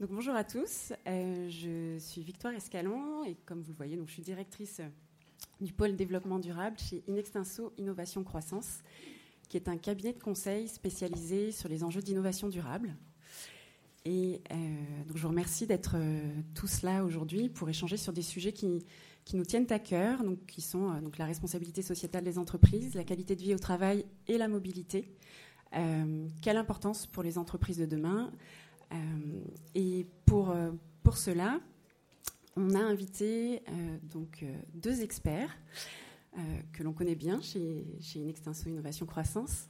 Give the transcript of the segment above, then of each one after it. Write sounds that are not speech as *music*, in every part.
Donc, bonjour à tous, euh, je suis Victoire Escalon et comme vous le voyez, donc, je suis directrice du pôle développement durable chez Inextinso Innovation Croissance, qui est un cabinet de conseil spécialisé sur les enjeux d'innovation durable. Et euh, donc je vous remercie d'être euh, tous là aujourd'hui pour échanger sur des sujets qui, nous tiennent à cœur, qui sont euh, donc la responsabilité sociétale des entreprises, la qualité de vie au travail et la mobilité. quelle importance pour les entreprises de demain euh, et pour, euh, pour cela, on a invité euh, donc, deux experts que l'on connaît bien chez, chez Inextinso Innovation Croissance.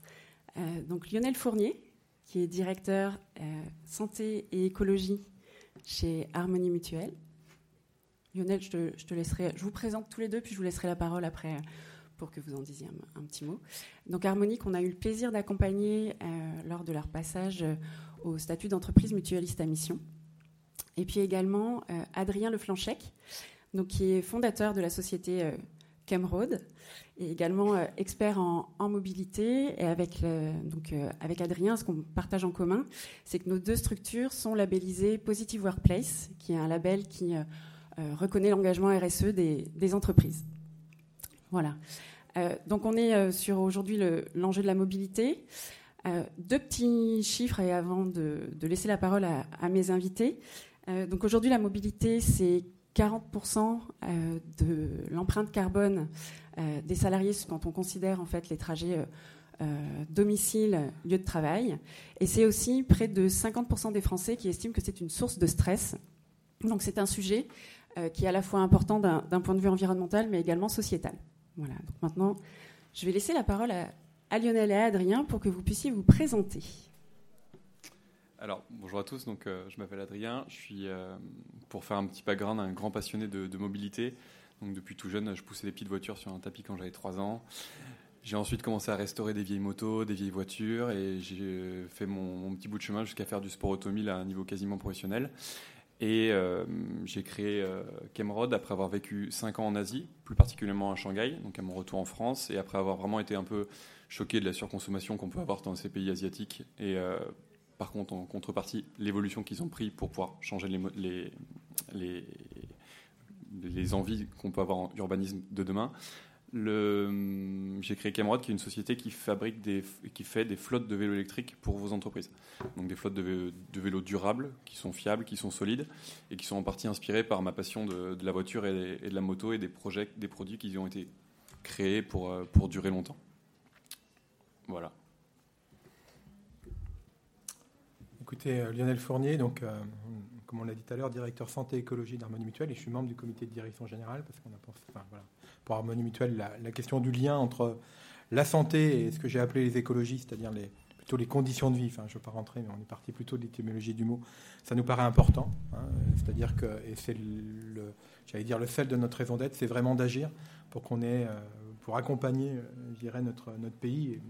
donc Lionel Fournier, qui est directeur santé et écologie chez Harmonie Mutuelle. Lionel, je te, je te, laisserai, je vous présente tous les deux, puis je vous laisserai la parole après pour que vous en disiez un, petit mot. Donc Harmonie, qu'on a eu le plaisir d'accompagner lors de leur passage au statut d'entreprise mutualiste à mission. Et puis également euh, Adrien Leflanchec, donc, qui est fondateur de la société euh, Camroad et également euh, expert en, mobilité. Et avec, donc, avec Adrien, ce qu'on partage en commun, c'est que nos deux structures sont labellisées Positive Workplace, qui est un label qui reconnaît l'engagement RSE des, entreprises. Voilà. donc on est sur aujourd'hui l'enjeu de la mobilité. Euh, deux petits chiffres et avant de, laisser la parole à, mes invités. Euh, donc aujourd'hui, la mobilité, c'est 40% euh, de l'empreinte carbone des salariés quand on considère en fait les trajets domicile, lieu de travail. Et c'est aussi près de 50% des Français qui estiment que c'est une source de stress. Donc c'est un sujet qui est à la fois important d'un point de vue environnemental, mais également sociétal. Voilà. Donc maintenant, je vais laisser la parole à, à Lionel et à Adrien pour que vous puissiez vous présenter. Alors, bonjour à tous, donc, euh, je m'appelle Adrien, je suis, euh, pour faire un petit background, un grand passionné de, mobilité. Donc, depuis tout jeune, je poussais des petites voitures sur un tapis quand j'avais 3 ans. J'ai ensuite commencé à restaurer des vieilles motos, des vieilles voitures, et j'ai fait mon, petit bout de chemin jusqu'à faire du sport automobile à un niveau quasiment professionnel. Et euh, j'ai créé Kemrod après avoir vécu 5 ans en Asie, plus particulièrement à Shanghai, donc à mon retour en France, et après avoir vraiment été un peu choqué de la surconsommation qu'on peut avoir dans ces pays asiatiques. Et euh, par contre, en contrepartie, l'évolution qu'ils ont pris pour pouvoir changer les, les, les, envies qu'on peut avoir en urbanisme de demain. J'ai créé Camerod, qui est une société qui, fabrique des, qui fait des flottes de vélos électriques pour vos entreprises. Donc des flottes de, vélos durables, qui sont fiables, qui sont solides, et qui sont en partie inspirées par ma passion de, la voiture et, de la moto et des, projets, des produits qui ont été créés pour, euh, pour durer longtemps. Voilà. Écoutez, euh, Lionel Fournier, donc, euh, comme on l'a dit tout à l'heure, directeur santé et écologie d'Harmonie Mutuelle, et je suis membre du comité de direction générale, parce qu'on a pensé, pour Harmonie Mutuelle, la, question du lien entre la santé et ce que j'ai appelé les écologies, c'est-à-dire les, plutôt les conditions de vie, enfin je ne veux pas rentrer, mais on est parti plutôt de l'étymologie du mot, ça nous paraît important, hein, c'est-à-dire que, et c'est le, j'allais dire le sel de notre raison d'être, c'est vraiment d'agir pour qu'on ait euh, pour accompagner, euh, je dirais, notre, notre pays. Et,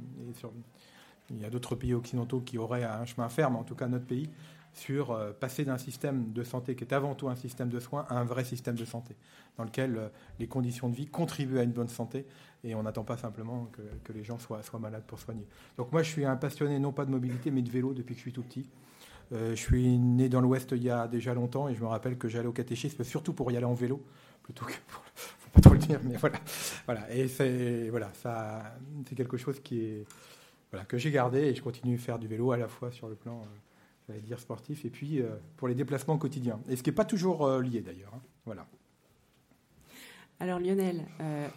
il y a d'autres pays occidentaux qui auraient un chemin mais en tout cas notre pays, sur euh, passer d'un système de santé qui est avant tout un système de soins à un vrai système de santé, dans lequel euh, les conditions de vie contribuent à une bonne santé et on n'attend pas simplement que, les gens soient, malades pour soigner. Donc moi je suis un passionné non pas de mobilité mais de vélo depuis que je suis tout petit. je suis né dans l'Ouest il y a déjà longtemps et je me rappelle que j'allais au catéchisme surtout pour y aller en vélo plutôt que pour, *laughs* pas trop le dire, mais voilà, voilà. Et c'est voilà, quelque chose qui voilà que j'ai gardé et je continue à faire du vélo à la fois sur le plan, euh, sportif et puis euh, pour les déplacements quotidiens. Et ce qui n'est pas toujours euh, lié d'ailleurs. Hein. Voilà. Alors Lionel,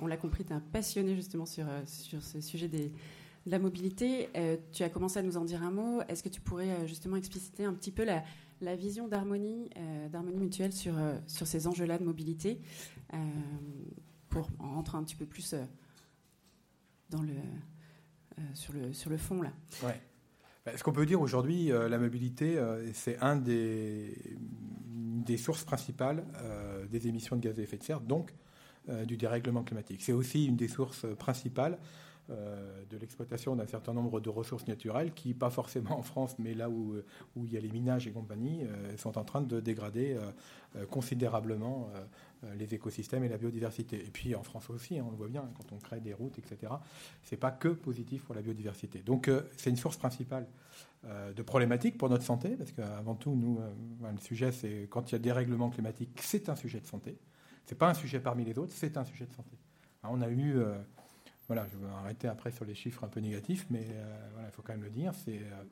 on l'a compris, tu es un passionné justement sur, sur ce sujet des, de la mobilité. tu as commencé à nous en dire un mot. Est-ce que tu pourrais justement expliciter un petit peu la, la vision d'harmonie, euh, d'harmonie mutuelle sur, euh, sur ces enjeux-là de mobilité, euh, pour rentrer un petit peu plus dans le, sur, le, sur le fond. Là. Ouais. Bah, ce qu'on peut dire aujourd'hui, la mobilité, c'est un des, sources principales des émissions de gaz à effet de serre, donc du dérèglement climatique. C'est aussi une des sources principales de l'exploitation d'un certain nombre de ressources naturelles qui, pas forcément en France, mais là où, où il y a les minages et compagnie, euh, sont en train de dégrader euh, considérablement les écosystèmes et la biodiversité. Et puis en France aussi, hein, on le voit bien, quand on crée des routes, etc., c'est pas que positif pour la biodiversité. Donc c'est une source principale de problématiques pour notre santé, parce qu'avant tout, nous, le sujet, c'est quand il y a des règlements climatiques, c'est un sujet de santé. C'est pas un sujet parmi les autres, c'est un sujet de santé. Hein, on a eu voilà, je vais arrêter après sur les chiffres un peu négatifs, mais euh, il faut quand même le dire. C'est euh,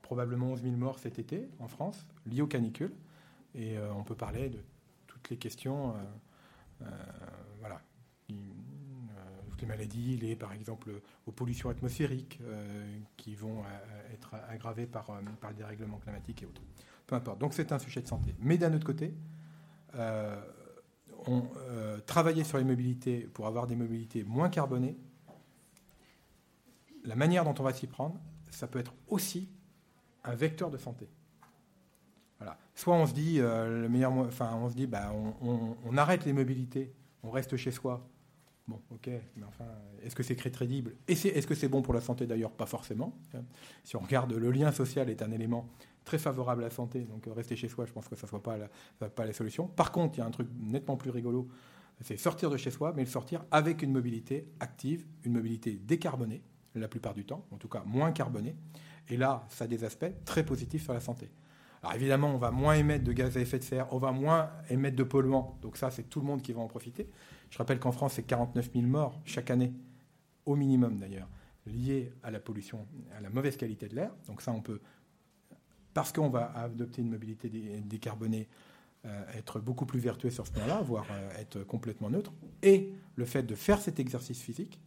probablement 11 000 morts cet été en France, liés aux canicules. Et euh, on peut parler de toutes les questions, voilà, toutes les maladies liées par exemple aux pollutions atmosphériques qui vont être aggravées par, par le dérèglement climatique et autres. Peu importe. Donc c'est un sujet de santé. Mais d'un autre côté, on travailler sur les mobilités pour avoir des mobilités moins carbonées, la manière dont on va s'y prendre, ça peut être aussi un vecteur de santé. Voilà. Soit on se dit, euh, le meilleur, enfin, on se dit, bah, on, arrête les mobilités, on reste chez soi. Bon, ok, mais enfin, est-ce que c'est crédible? Est-ce que c'est bon pour la santé? D'ailleurs Pas forcément. Si on regarde, le lien social est un élément très favorable à la santé, donc euh, rester chez soi, je pense que ça ne soit pas la, pas la solution. Par contre, il y a un truc nettement plus rigolo, c'est sortir de chez soi, mais le sortir avec une mobilité active, une mobilité décarbonée, la plupart du temps, en tout cas moins carboné. Et là, ça a des aspects très positifs sur la santé. Alors évidemment, on va moins émettre de gaz à effet de serre, on va moins émettre de polluants. Donc ça, c'est tout le monde qui va en profiter. Je rappelle qu'en France, c'est 49 000 morts chaque année, au minimum d'ailleurs, liés à la pollution, à la mauvaise qualité de l'air. Donc ça, on peut, parce qu'on va adopter une mobilité décarbonée, euh, être beaucoup plus vertueux sur ce point-là, voire euh, être complètement neutre. Et le fait de faire cet exercice physique,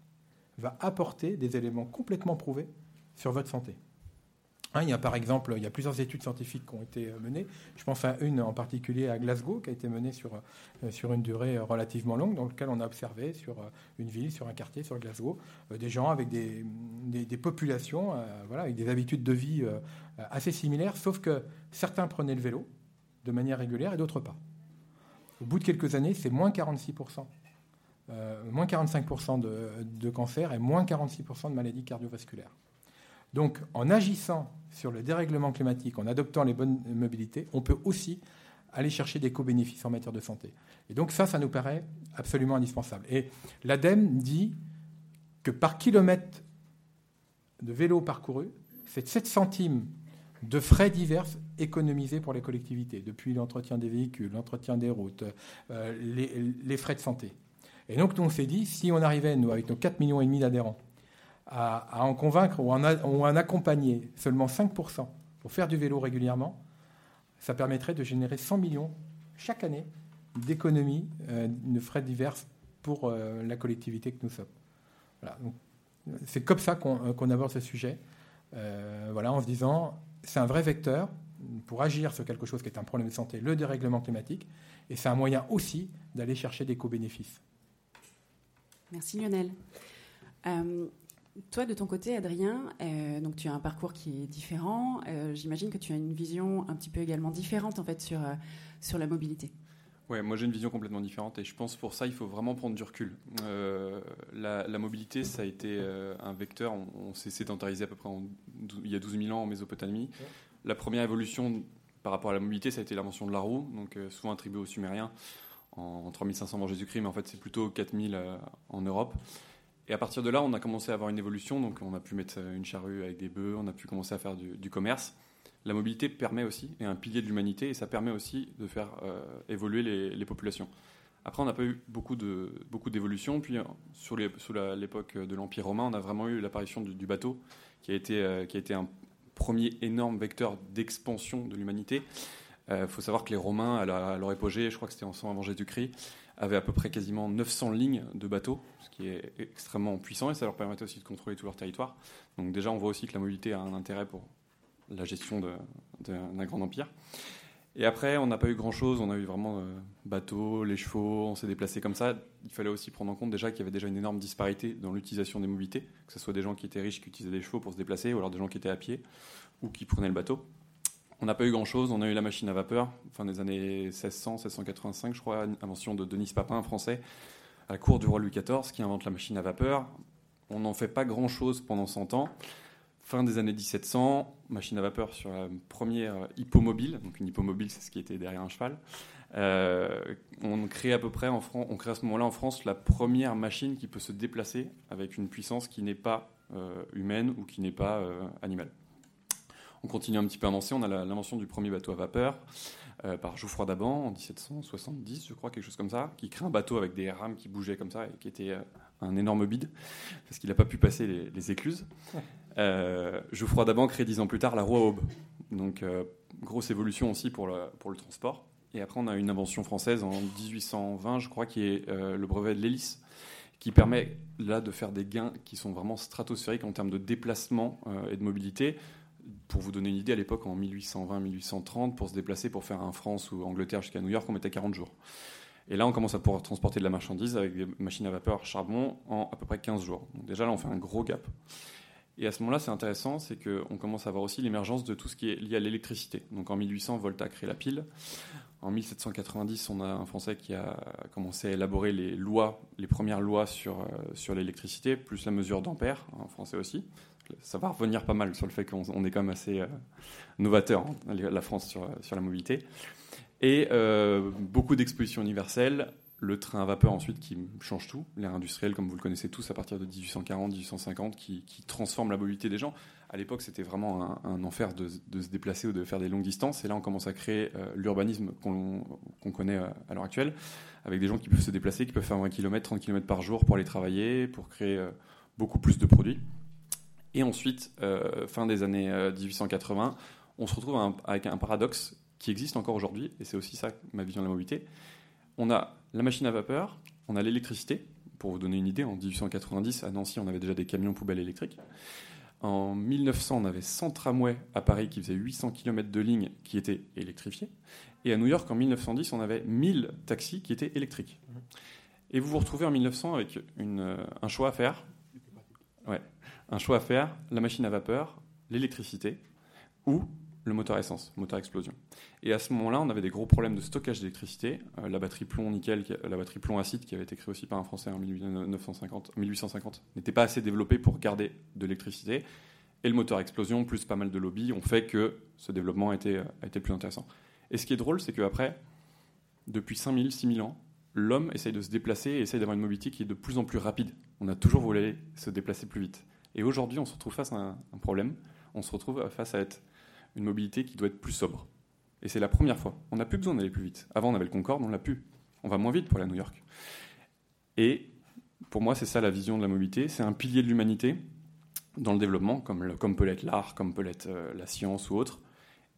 va apporter des éléments complètement prouvés sur votre santé. Hein, il y a par exemple, il y a plusieurs études scientifiques qui ont été euh, menées. Je pense à une en particulier à Glasgow, qui a été menée sur, euh, sur une durée euh, relativement longue, dans laquelle on a observé sur une ville, sur un quartier, sur Glasgow, des gens avec des, des, populations, voilà, avec des habitudes de vie assez similaires, sauf que certains prenaient le vélo de manière régulière et d'autres pas. Au bout de quelques années, c'est moins 46% euh, moins 45% de, de, cancer et moins 46% de maladies cardiovasculaires. Donc, en agissant sur le dérèglement climatique, en adoptant les bonnes mobilités, on peut aussi aller chercher des co-bénéfices en matière de santé. Et donc ça, ça nous paraît absolument indispensable. Et l'ADEME dit que par kilomètre de vélo parcouru, c'est 7 centimes de frais divers économisés pour les collectivités, depuis l'entretien des véhicules, l'entretien des routes, euh, les, les, frais de santé. Et donc, on s'est dit, si on arrivait, nous, avec nos 4,5 millions et demi d'adhérents, à, en convaincre ou en, en accompagner seulement 5% pour faire du vélo régulièrement, ça permettrait de générer 100 millions chaque année d'économies euh, de frais divers pour euh, la collectivité que nous sommes. Voilà. C'est comme ça qu'on euh, aborde ce sujet, voilà, en se disant, c'est un vrai vecteur pour agir sur quelque chose qui est un problème de santé, le dérèglement climatique, et c'est un moyen aussi d'aller chercher des co-bénéfices. Merci Lionel. Euh, toi, de ton côté, Adrien, euh, donc tu as un parcours qui est différent. Euh, j'imagine que tu as une vision un petit peu également différente en fait sur, sur la mobilité. Ouais, moi j'ai une vision complètement différente et je pense pour ça il faut vraiment prendre du recul. La, mobilité, ça a été un vecteur. On, s'est sédentarisé à peu près il y a 12 000 ans en Mésopotamie. La première évolution par rapport à la mobilité, ça a été l'invention de la roue, donc souvent attribuée aux Sumériens en 3500 avant Jésus-Christ, mais en fait c'est plutôt 4000 euh, en Europe. Et à partir de là, on a commencé à avoir une évolution, donc on a pu mettre une charrue avec des bœufs, on a pu commencer à faire du, commerce. La mobilité permet aussi, est un pilier de l'humanité, et ça permet aussi de faire euh, évoluer les, populations. Après, on n'a pas eu beaucoup de beaucoup d'évolution. Puis, euh, sur l'époque de l'Empire romain, on a vraiment eu l'apparition du, bateau, qui a été qui a été un premier énorme vecteur d'expansion de l'humanité. Il euh, faut savoir que les Romains, à, leur épogée, je crois que c'était en 100 avant Jésus-Christ, avaient à peu près quasiment 900 lignes de bateaux, ce qui est extrêmement puissant et ça leur permettait aussi de contrôler tout leur territoire. Donc déjà, on voit aussi que la mobilité a un intérêt pour la gestion d'un grand empire. Et après, on n'a pas eu grand-chose. On a eu vraiment euh, bateaux, les chevaux, on s'est déplacé comme ça. Il fallait aussi prendre en compte déjà qu'il y avait déjà une énorme disparité dans l'utilisation des mobilités, que ce soit des gens qui étaient riches qui utilisaient des chevaux pour se déplacer, ou alors des gens qui étaient à pied ou qui prenaient le bateau. On n'a pas eu grand-chose. On a eu la machine à vapeur, fin des années 1600, 1685, je crois, invention de Denis Papin, un français, à la cour du roi Louis XIV, qui invente la machine à vapeur. on n'en fait pas grand-chose pendant 100 ans. Fin des années 1700, machine à vapeur sur la première hippomobile. Donc une hippomobile, c'est ce qui était derrière un cheval. Euh, on crée à peu près en France, on crée à ce moment-là en France la première machine qui peut se déplacer avec une puissance qui n'est pas euh, humaine ou qui n'est pas euh, animale. On continue un petit peu à avancer. On a l'invention du premier bateau à vapeur par Geoffroy d'Aban en 1770, je crois, quelque chose comme ça, qui crée un bateau avec des rames qui bougeaient comme ça et qui était un énorme bide parce qu'il n'a pas pu passer les, écluses. Geoffroy d'Aban crée dix ans plus tard la roue à aube. Donc grosse évolution aussi pour pour le transport. Et après, on a une invention française en 1820, je crois, qui est euh, le brevet de l'hélice, qui permet là de faire des gains qui sont vraiment stratosphériques en termes de déplacement euh, et de mobilité. Pour vous donner une idée, à l'époque, en 1820-1830, pour se déplacer, pour faire un France ou Angleterre jusqu'à New York, on mettait 40 jours. Et là, on commence à pouvoir transporter de la marchandise avec des machines à vapeur charbon en à peu près 15 jours. Donc déjà, là, on fait un gros gap. Et à ce moment-là, c'est intéressant, c'est qu'on commence à voir aussi l'émergence de tout ce qui est lié à l'électricité. Donc en 1800, Volta crée la pile. En 1790, on a un Français qui a commencé à élaborer les lois, les premières lois sur, euh, sur l'électricité, plus la mesure d'ampère, en français aussi. Ça va revenir pas mal sur le fait qu'on est quand même assez euh, novateur, hein, la France, sur, la mobilité. Et euh, beaucoup d'expositions universelles, le train à vapeur ensuite qui change tout, l'ère industrielle comme vous le connaissez tous à partir de 1840-1850 qui, transforme la mobilité des gens. À l'époque c'était vraiment un, enfer de, se déplacer ou de faire des longues distances et là on commence à créer euh, l'urbanisme qu'on connaît euh, à l'heure actuelle avec des gens qui peuvent se déplacer, qui peuvent faire 20 km, 30 km par jour pour aller travailler, pour créer beaucoup plus de produits. Et ensuite, fin des années 1880, on se retrouve avec un paradoxe qui existe encore aujourd'hui et c'est aussi ça ma vision de la mobilité on a la machine à vapeur, on a l'électricité. Pour vous donner une idée, en 1890, à Nancy, on avait déjà des camions poubelles électriques. En 1900, on avait 100 tramways à Paris qui faisaient 800 km de ligne qui étaient électrifiés. Et à New York, en 1910, on avait 1000 taxis qui étaient électriques. Et vous vous retrouvez en 1900 avec une, un choix à faire. Ouais, un choix à faire, la machine à vapeur, l'électricité ou le moteur essence, moteur explosion. Et à ce moment-là, on avait des gros problèmes de stockage d'électricité. Euh, la batterie plomb-nickel, la batterie plomb-acide, qui avait été créée aussi par un Français en 1950, 1850, n'était pas assez développée pour garder de l'électricité. Et le moteur explosion, plus pas mal de lobbies, ont fait que ce développement a été, a été plus intéressant. Et ce qui est drôle, c'est qu'après, depuis 5000, 6000 ans, l'homme essaye de se déplacer et essaye d'avoir une mobilité qui est de plus en plus rapide. On a toujours voulu se déplacer plus vite. Et aujourd'hui, on se retrouve face à un problème. On se retrouve face à une mobilité qui doit être plus sobre. Et c'est la première fois. On n'a plus besoin d'aller plus vite. Avant, on avait le Concorde, on l'a plus. On va moins vite pour aller à New York. Et pour moi, c'est ça la vision de la mobilité. C'est un pilier de l'humanité dans le développement, comme, comme peut l'être l'art, comme peut l'être euh, la science ou autre.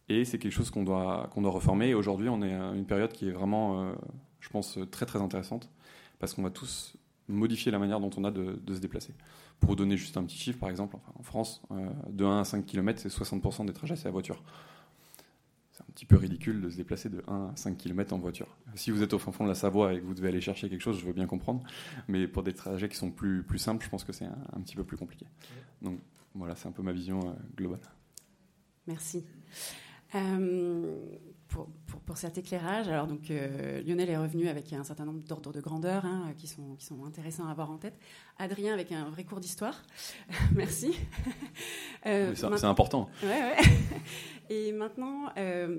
Et c'est quelque chose qu'on doit, qu'on doit reformer. Et aujourd'hui, on est à une période qui est vraiment, euh, je pense, très très intéressante, parce qu'on va tous modifier la manière dont on a de, se déplacer. Pour vous donner juste un petit chiffre, par exemple, en France, euh, de 1 à 5 km, c'est 60% des trajets, c'est la voiture. C'est un petit peu ridicule de se déplacer de 1 à 5 km en voiture. Si vous êtes au fond de la Savoie et que vous devez aller chercher quelque chose, je veux bien comprendre. Mais pour des trajets qui sont plus, plus simples, je pense que c'est un, petit peu plus compliqué. Donc voilà, c'est un peu ma vision euh, globale. Merci. Euh, pour, pour, cet éclairage. Alors, donc, euh, Lionel est revenu avec un certain nombre d'ordres de grandeur hein, qui, sont, qui sont intéressants à avoir en tête. Adrien avec un vrai cours d'histoire. *laughs* Merci. Euh, c'est important. Ouais, ouais. *laughs* Et maintenant,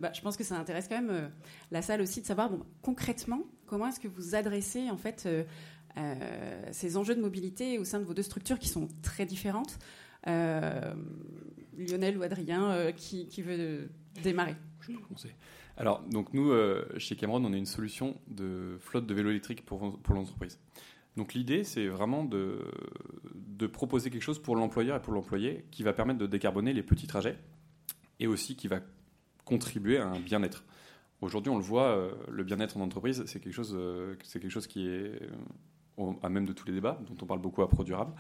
bah, je pense que ça intéresse quand même la salle aussi de savoir bon, concrètement comment est-ce que vous adressez en fait ces enjeux de mobilité au sein de vos deux structures qui sont très différentes. Lionel ou Adrien, qui, qui veut démarrer? Je peux commencer. Alors, donc nous, euh, chez Cameron, on a une solution de flotte de vélos électriques pour, pour l'entreprise. Donc l'idée, c'est vraiment de, de, proposer quelque chose pour l'employeur et pour l'employé qui va permettre de décarboner les petits trajets et aussi qui va contribuer à un bien-être. Aujourd'hui, on le voit, euh, le bien-être en entreprise, c'est quelque euh, c'est quelque chose qui est à même de tous les débats, dont on parle beaucoup à ProDurable.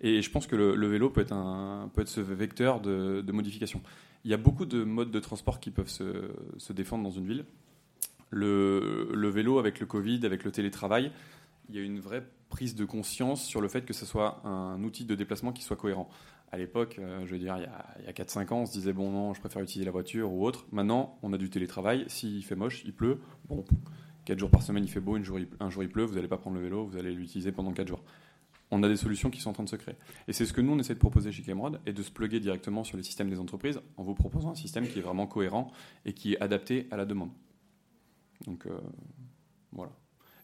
Et je pense que le, vélo peut être, un, peut être ce vecteur de, modification. Il y a beaucoup de modes de transport qui peuvent se, défendre dans une ville. Le, vélo, avec le Covid, avec le télétravail, il y a une vraie prise de conscience sur le fait que ce soit un outil de déplacement qui soit cohérent. À l'époque, euh, je veux dire, il y a, a 4-5 ans, on se disait, bon, non, je préfère utiliser la voiture ou autre. Maintenant, on a du télétravail. S'il fait moche, il pleut, bon, 4 jours par semaine, il fait beau, un jour un jour il pleut, vous n'allez pas prendre le vélo, vous allez l'utiliser pendant 4 jours on a des solutions qui sont en train de se créer. Et c'est ce que nous, on essaie de proposer chez Camerod, et de se plugger directement sur les systèmes des entreprises en vous proposant un système qui est vraiment cohérent et qui est adapté à la demande. Donc, euh, voilà.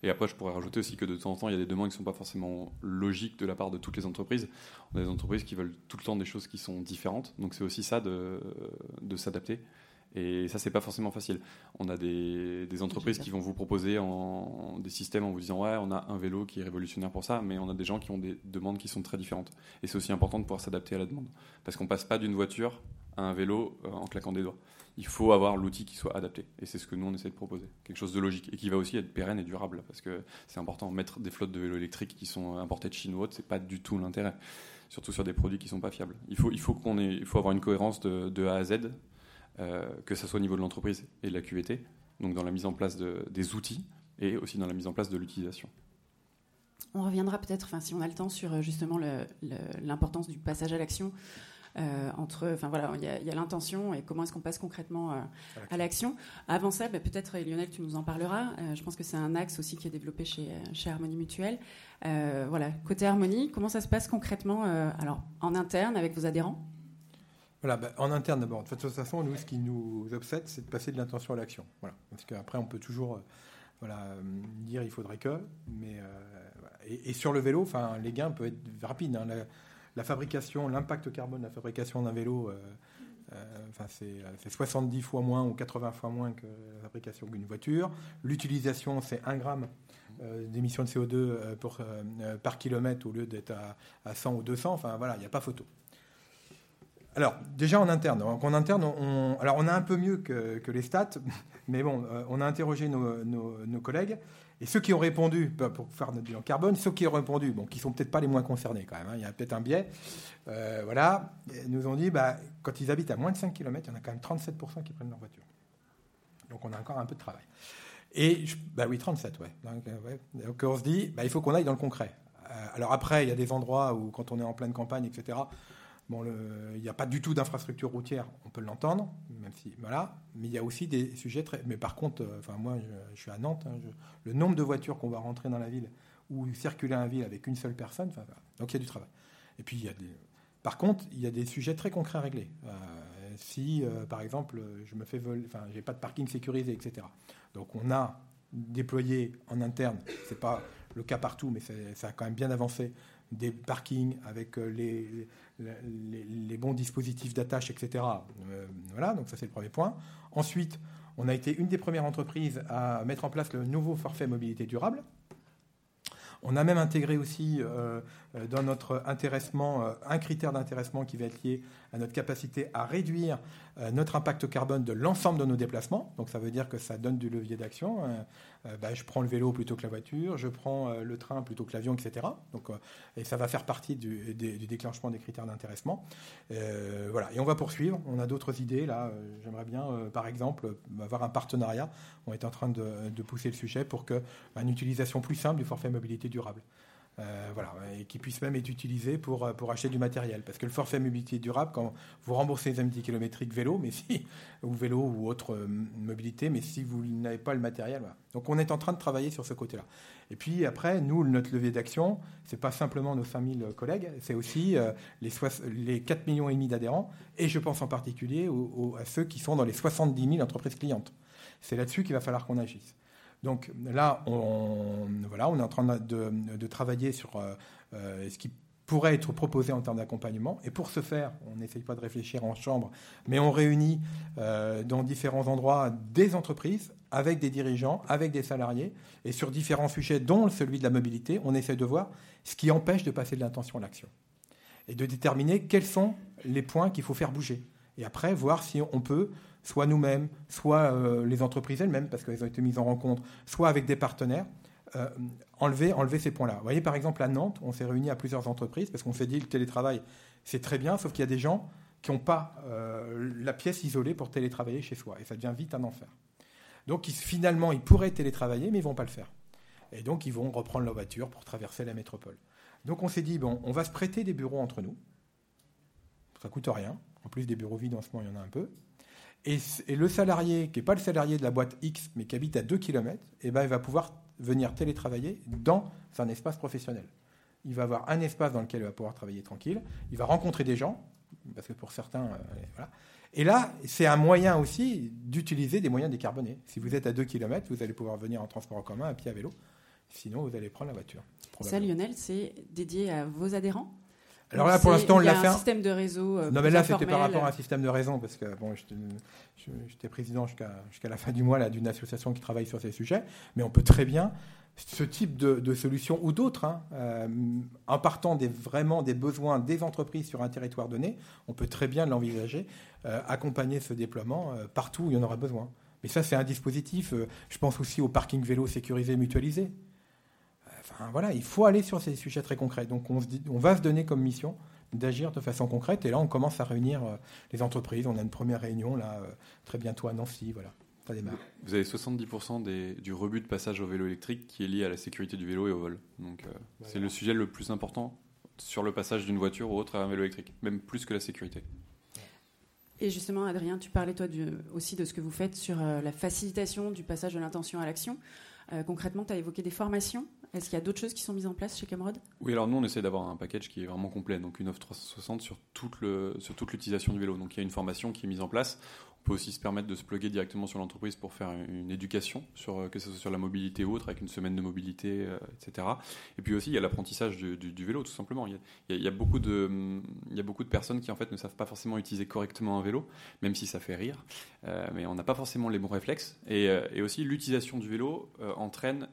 Et après, je pourrais rajouter aussi que de temps en temps, il y a des demandes qui ne sont pas forcément logiques de la part de toutes les entreprises. On a des entreprises qui veulent tout le temps des choses qui sont différentes. Donc c'est aussi ça de, de s'adapter. Et ça, c'est pas forcément facile. On a des, des entreprises qui vont vous proposer en, des systèmes en vous disant ouais, on a un vélo qui est révolutionnaire pour ça, mais on a des gens qui ont des demandes qui sont très différentes. Et c'est aussi important de pouvoir s'adapter à la demande, parce qu'on passe pas d'une voiture à un vélo euh, en claquant des doigts. Il faut avoir l'outil qui soit adapté, et c'est ce que nous on essaie de proposer, quelque chose de logique et qui va aussi être pérenne et durable, parce que c'est important. Mettre des flottes de vélos électriques qui sont importés de Chine ou autre, c'est pas du tout l'intérêt surtout sur des produits qui sont pas fiables. Il faut, il faut, qu'on ait, il faut avoir une cohérence de, de A à Z que ce soit au niveau de l'entreprise et de la QVT, donc dans la mise en place des outils et aussi dans la mise en place de l'utilisation. On reviendra peut-être, enfin, si on a le temps, sur euh, justement l'importance du passage à l'action. Euh, entre, enfin voilà, il y a, l'intention et comment est-ce qu'on passe concrètement à l'action. Avant ça, bah, peut-être Lionel, tu nous en parleras. je pense que c'est un axe aussi qui est développé chez, chez Harmonie Mutuelle. voilà, côté Harmonie, comment ça se passe concrètement, alors en interne avec vos adhérents? Voilà, bah, en interne d'abord. De toute façon, nous, ce qui nous obsède, c'est de passer de l'intention à l'action. Voilà. Parce qu'après, on peut toujours euh, voilà, euh, dire il faudrait que. Mais, euh, et, sur le vélo, les gains peuvent être rapides. Hein. La, fabrication, l'impact carbone de la fabrication d'un vélo, c'est 70 fois moins ou 80 fois moins que la fabrication d'une voiture. L'utilisation, c'est 1 gramme d'émissions de CO2 pour, par kilomètre au lieu d'être à, à, 100 ou 200. Enfin, voilà, il n'y a pas photo. Alors, déjà en interne. en interne, on, alors on a un peu mieux que, les stats, *laughs* mais bon, euh, on a interrogé nos, collègues. Et ceux qui ont répondu, bah, pour faire notre bilan carbone, ceux qui ont répondu, bon, qui sont peut-être pas les moins concernés quand même, hein, il y a peut-être un biais, euh, voilà, nous ont dit, bah, quand ils habitent à moins de 5 km, il y en a quand même 37% qui prennent leur voiture. Donc on a encore un peu de travail. Et, bah oui, 37, ouais. Donc, euh, Donc on se dit, bah, il faut qu'on aille dans le concret. alors après, il y a des endroits où, quand on est en pleine campagne, etc., Bon, il n'y a pas du tout d'infrastructure routière, on peut l'entendre, même si voilà. Mais il y a aussi des sujets très. Mais par contre, euh, enfin moi, je, suis à Nantes. Hein, le nombre de voitures qu'on va rentrer dans la ville ou circuler en ville avec une seule personne, donc il y a du travail. Et puis il y a. Par contre, il y a des sujets très concrets à régler. Euh, si, euh, par exemple, je me fais voler, enfin, j'ai pas de parking sécurisé, etc. Donc on a déployé en interne, c'est pas le cas partout, mais ça a quand même bien avancé, des parkings avec les, les, bons dispositifs d'attache, etc. Euh, voilà, donc ça c'est le premier point. Ensuite, on a été une des premières entreprises à mettre en place le nouveau forfait mobilité durable. On a même intégré aussi euh, euh, dans notre intéressement un critère d'intéressement qui va être lié à notre capacité à réduire euh, notre impact carbone de l'ensemble de nos déplacements. Donc ça veut dire que ça donne du levier d'action. Euh, euh, bah, je prends le vélo plutôt que la voiture, je prends le train plutôt que l'avion, etc. Donc, et ça va faire partie du, déclenchement des critères d'intéressement. voilà. Et on va poursuivre. On a d'autres idées là. J'aimerais bien, par exemple, avoir un partenariat. On est en train de, de pousser le sujet pour que bah, une utilisation plus simple du forfait mobilité durable. Euh, voilà, et qui puisse même être utilisé pour, euh, pour acheter du matériel. Parce que le forfait mobilité durable, quand vous remboursez les indemnités kilométriques vélo, mais si, *laughs* ou vélo ou autre euh, mobilité, mais si vous n'avez pas le matériel. Donc on est en train de travailler sur ce côté-là. Et puis après, nous, notre levier d'action, c'est pas simplement nos 5000 collègues, c'est aussi les, les 4 millions d'adhérents, et je pense en particulier à ceux qui sont dans les 70 000 entreprises clientes. C'est là-dessus qu'il va falloir qu'on agisse. Donc là, on, voilà, on est en train de, travailler sur euh, euh, ce qui pourrait être proposé en termes d'accompagnement. Et pour ce faire, on n'essaye pas de réfléchir en chambre, mais on réunit euh, dans différents endroits des entreprises avec des dirigeants, avec des salariés, et sur différents sujets, dont celui de la mobilité, on essaie de voir ce qui empêche de passer de l'intention à l'action. Et de déterminer quels sont les points qu'il faut faire bouger. Et après, voir si on peut soit nous-mêmes, soit euh, les entreprises elles-mêmes, parce qu'elles ont été mises en rencontre, soit avec des partenaires, euh, enlever, enlever ces points-là. Vous voyez, par exemple, à Nantes, on s'est réunis à plusieurs entreprises, parce qu'on s'est dit, le télétravail, c'est très bien, sauf qu'il y a des gens qui n'ont pas euh, la pièce isolée pour télétravailler chez soi, et ça devient vite un enfer. Donc finalement, ils pourraient télétravailler, mais ils ne vont pas le faire. Et donc, ils vont reprendre leur voiture pour traverser la métropole. Donc on s'est dit, bon, on va se prêter des bureaux entre nous. Ça coûte rien. En plus des bureaux vides en ce moment, il y en a un peu. Et, le salarié, qui n'est pas le salarié de la boîte X, mais qui habite à 2 km, eh ben, il va pouvoir venir télétravailler dans un espace professionnel. il va avoir un espace dans lequel il va pouvoir travailler tranquille, il va rencontrer des gens, parce que pour certains, euh, voilà. Et là, c'est un moyen aussi d'utiliser des moyens décarbonés. Si vous êtes à 2 km, vous allez pouvoir venir en transport en commun, à pied, à vélo. Sinon, vous allez prendre la voiture. Ça, Lionel, c'est dédié à vos adhérents? Alors là, pour l'instant, on l'a fait. un système de réseau. Euh, non, mais là, c'était par rapport à un système de réseau, parce que bon, j'étais président jusqu'à la fin du mois d'une association qui travaille sur ces sujets, mais on peut très bien ce type de, solution ou d'autres, hein, euh, en partant des, vraiment des besoins des entreprises sur un territoire donné, on peut très bien l'envisager, euh, accompagner ce déploiement partout où il y en aura besoin. Mais ça, c'est un dispositif. je pense aussi au parking vélo sécurisé mutualisé voilà, il faut aller sur ces sujets très concrets. Donc on, se dit, on va se donner comme mission d'agir de façon concrète. Et là, on commence à réunir euh, les entreprises. On a une première réunion là euh, très bientôt à Nancy. Voilà, ça démarre. Vous avez 70% du rebut de passage au vélo électrique qui est lié à la sécurité du vélo et au vol. Donc euh, c'est le sujet le plus important sur le passage d'une voiture ou autre à un vélo électrique, même plus que la sécurité. Et justement, Adrien, tu parlais toi aussi de ce que vous faites sur la facilitation du passage de l'intention à l'action. concrètement, tu as évoqué des formations. Est-ce qu'il y a d'autres choses qui sont mises en place chez Camerod Oui, alors nous, on essaie d'avoir un package qui est vraiment complet, donc une offre 360 sur toute, le, sur toute l'utilisation du vélo. Donc il y a une formation qui est mise en place peut aussi se permettre de se plugger directement sur l'entreprise pour faire une éducation, sur, euh, que ce soit sur la mobilité ou autre, avec une semaine de mobilité, euh, etc. Et puis aussi, il y a l'apprentissage du, vélo, tout simplement. Il y, a, beaucoup de, il y a beaucoup de personnes qui, en fait, ne savent pas forcément utiliser correctement un vélo, même si ça fait rire. Euh, mais on n'a pas forcément les bons réflexes. Et, aussi, l'utilisation du vélo entraîne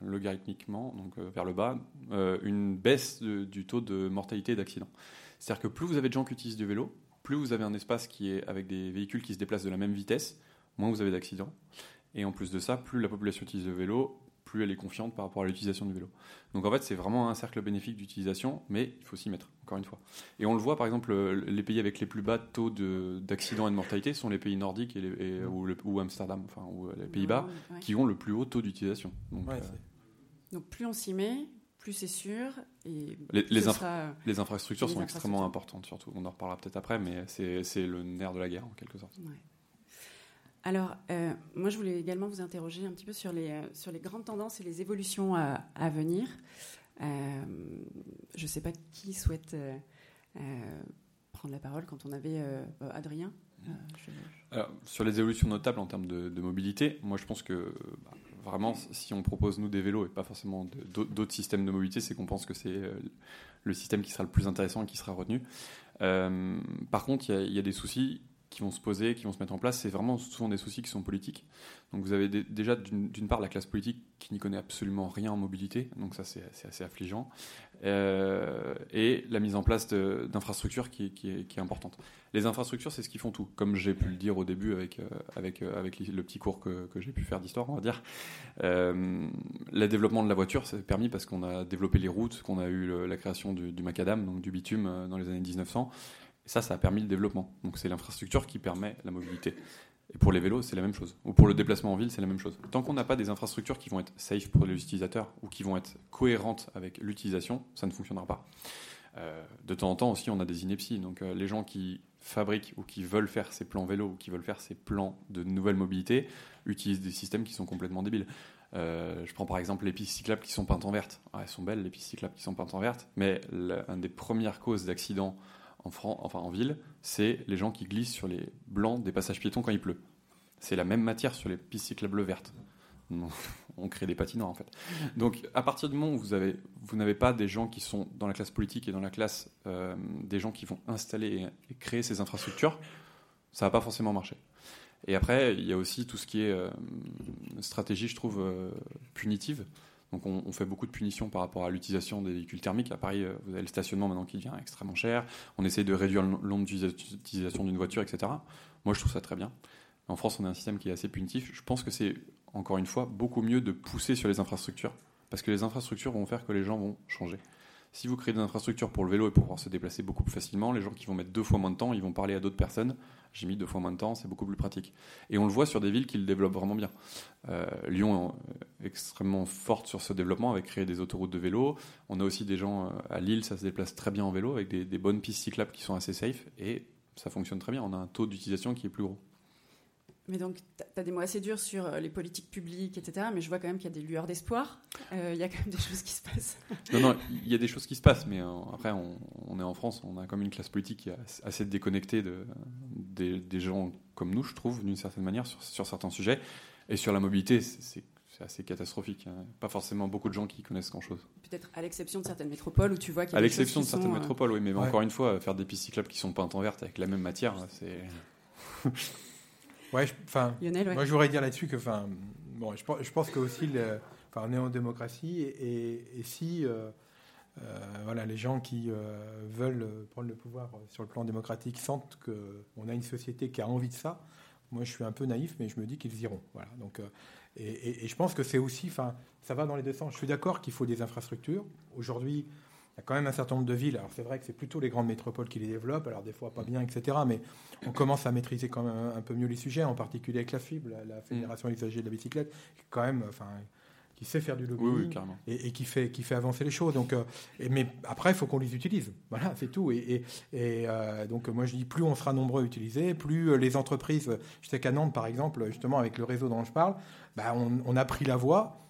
logarithmiquement, donc vers le bas, une baisse du taux de mortalité et d'accident. C'est-à-dire que plus vous avez de gens qui utilisent du vélo, plus vous avez un espace qui est avec des véhicules qui se déplacent de la même vitesse, moins vous avez d'accidents. Et en plus de ça, plus la population utilise le vélo, plus elle est confiante par rapport à l'utilisation du vélo. Donc en fait, c'est vraiment un cercle bénéfique d'utilisation, mais il faut s'y mettre, encore une fois. Et on le voit, par exemple, les pays avec les plus bas taux d'accidents et de mortalité sont les pays nordiques et, ou, Amsterdam, enfin, ou les Pays-Bas, qui ont le plus haut taux d'utilisation. Donc, euh, Donc plus on s'y met, plus c'est sûr. Et les, les, infrastructures sont extrêmement importantes, surtout. On en reparlera peut-être après, mais c'est le nerf de la guerre, en quelque sorte. Alors, euh, moi, je voulais également vous interroger un petit peu sur les, euh, sur les grandes tendances et les évolutions à, venir. Euh, je ne sais pas qui souhaite prendre la parole quand on avait Adrien. Alors, sur les évolutions notables en termes de, de mobilité, moi, je pense que bah, vraiment, si on propose nous des vélos et pas forcément d'autres systèmes de mobilité, c'est qu'on pense que c'est euh, le système qui sera le plus intéressant et qui sera retenu. Euh, par contre, il y, a des soucis qui vont se poser, qui vont se mettre en place, c'est vraiment souvent des soucis qui sont politiques. Donc vous avez déjà d'une part la classe politique qui n'y connaît absolument rien en mobilité, donc ça c'est assez affligeant, euh, et la mise en place d'infrastructures qui, est importante. Les infrastructures, c'est ce qui font tout, comme j'ai pu le dire au début avec, euh, avec, euh, le petit cours que, j'ai pu faire d'histoire, on va dire. le développement de la voiture, c'est permis parce qu'on a développé les routes, qu'on a eu la création du macadam, donc du bitume dans les années 1900, ça, ça a permis le développement. Donc c'est l'infrastructure qui permet la mobilité. Et pour les vélos, c'est la même chose. Ou pour le déplacement en ville, c'est la même chose. Tant qu'on n'a pas des infrastructures qui vont être safe pour les utilisateurs ou qui vont être cohérentes avec l'utilisation, ça ne fonctionnera pas. Euh, de temps en temps aussi, on a des inepties. Donc euh, les gens qui fabriquent ou qui veulent faire ces plans vélos ou qui veulent faire ces plans de nouvelle mobilité utilisent des systèmes qui sont complètement débiles. Euh, je prends par exemple les pistes cyclables qui sont peintes en verte. elles sont belles les pistes cyclables qui sont peintes en verte, mais l'une des premières causes d'accidents en, enfin, en ville, c'est les gens qui glissent sur les blancs des passages piétons quand il pleut. C'est la même matière sur les pistes cyclables vertes. *laughs* On crée des patinoires en fait. Donc à partir du moment où vous n'avez pas des gens qui sont dans la classe politique et dans la classe euh, des gens qui vont installer et, créer ces infrastructures, ça va pas forcément marcher. Et après, il y a aussi tout ce qui est euh, stratégie, je trouve, euh, punitive. Donc on, fait beaucoup de punitions par rapport à l'utilisation des véhicules thermiques. À Paris, euh, vous avez le stationnement maintenant qui devient extrêmement cher. On essaie de réduire le nombre d'utilisation d'une voiture, etc. Moi, je trouve ça très bien. En France, on a un système qui est assez punitif. Je pense que c'est, encore une fois, beaucoup mieux de pousser sur les infrastructures. Parce que les infrastructures vont faire que les gens vont changer. Si vous créez des infrastructures pour le vélo et pour pouvoir se déplacer beaucoup plus facilement, les gens qui vont mettre deux fois moins de temps, ils vont parler à d'autres personnes. J'ai mis deux fois moins de temps, c'est beaucoup plus pratique. Et on le voit sur des villes qui le développent vraiment bien. Euh, Lyon est extrêmement forte sur ce développement avec créer des autoroutes de vélo. On a aussi des gens euh, à Lille, ça se déplace très bien en vélo avec des, bonnes pistes cyclables qui sont assez safe et ça fonctionne très bien. On a un taux d'utilisation qui est plus gros. Mais donc, tu as des mots assez durs sur euh, les politiques publiques, etc. Mais je vois quand même qu'il y a des lueurs d'espoir. Euh, il y a quand même des choses qui se passent. Non, non, il y a des choses qui se passent, mais euh, après, on, est en France, on a comme une classe politique qui est assez déconnectée de, des, gens comme nous, je trouve, d'une certaine manière, sur, certains sujets. Et sur la mobilité, c'est assez catastrophique. Hein. Pas forcément beaucoup de gens qui connaissent grand-chose. Peut-être à l'exception de certaines métropoles où tu vois qu'il y a À l'exception de certaines métropoles, oui, mais encore une fois, faire des pistes cyclables qui sont peintes en verte avec la même matière, c'est... *laughs* Ouais, enfin, moi je voudrais dire là-dessus que, enfin, bon, je, je pense que aussi, enfin, on est en démocratie et, et, si, euh, euh, voilà, les gens qui euh, veulent prendre le pouvoir sur le plan démocratique sentent que on a une société qui a envie de ça, moi je suis un peu naïf, mais je me dis qu'ils iront. Voilà, donc, et, et, je pense que c'est aussi, ça va dans les deux sens. Je suis d'accord qu'il faut des infrastructures. Aujourd'hui, il y a quand même un certain nombre de villes. Alors c'est vrai que c'est plutôt les grandes métropoles qui les développent, alors des fois pas bien, etc. Mais on commence à maîtriser quand même un peu mieux les sujets, en particulier avec la FIB, la, Fédération usagers de la bicyclette, qui quand même, enfin, qui sait faire du lobbying et, qui fait qui fait avancer les choses. Donc, euh, mais après, il faut qu'on les utilise. Voilà, c'est tout. Et, euh, donc moi je dis plus on sera nombreux à utiliser, plus euh, les entreprises. Je sais qu'à Nantes, par exemple, justement avec le réseau dont je parle, bah, on, on a pris la voie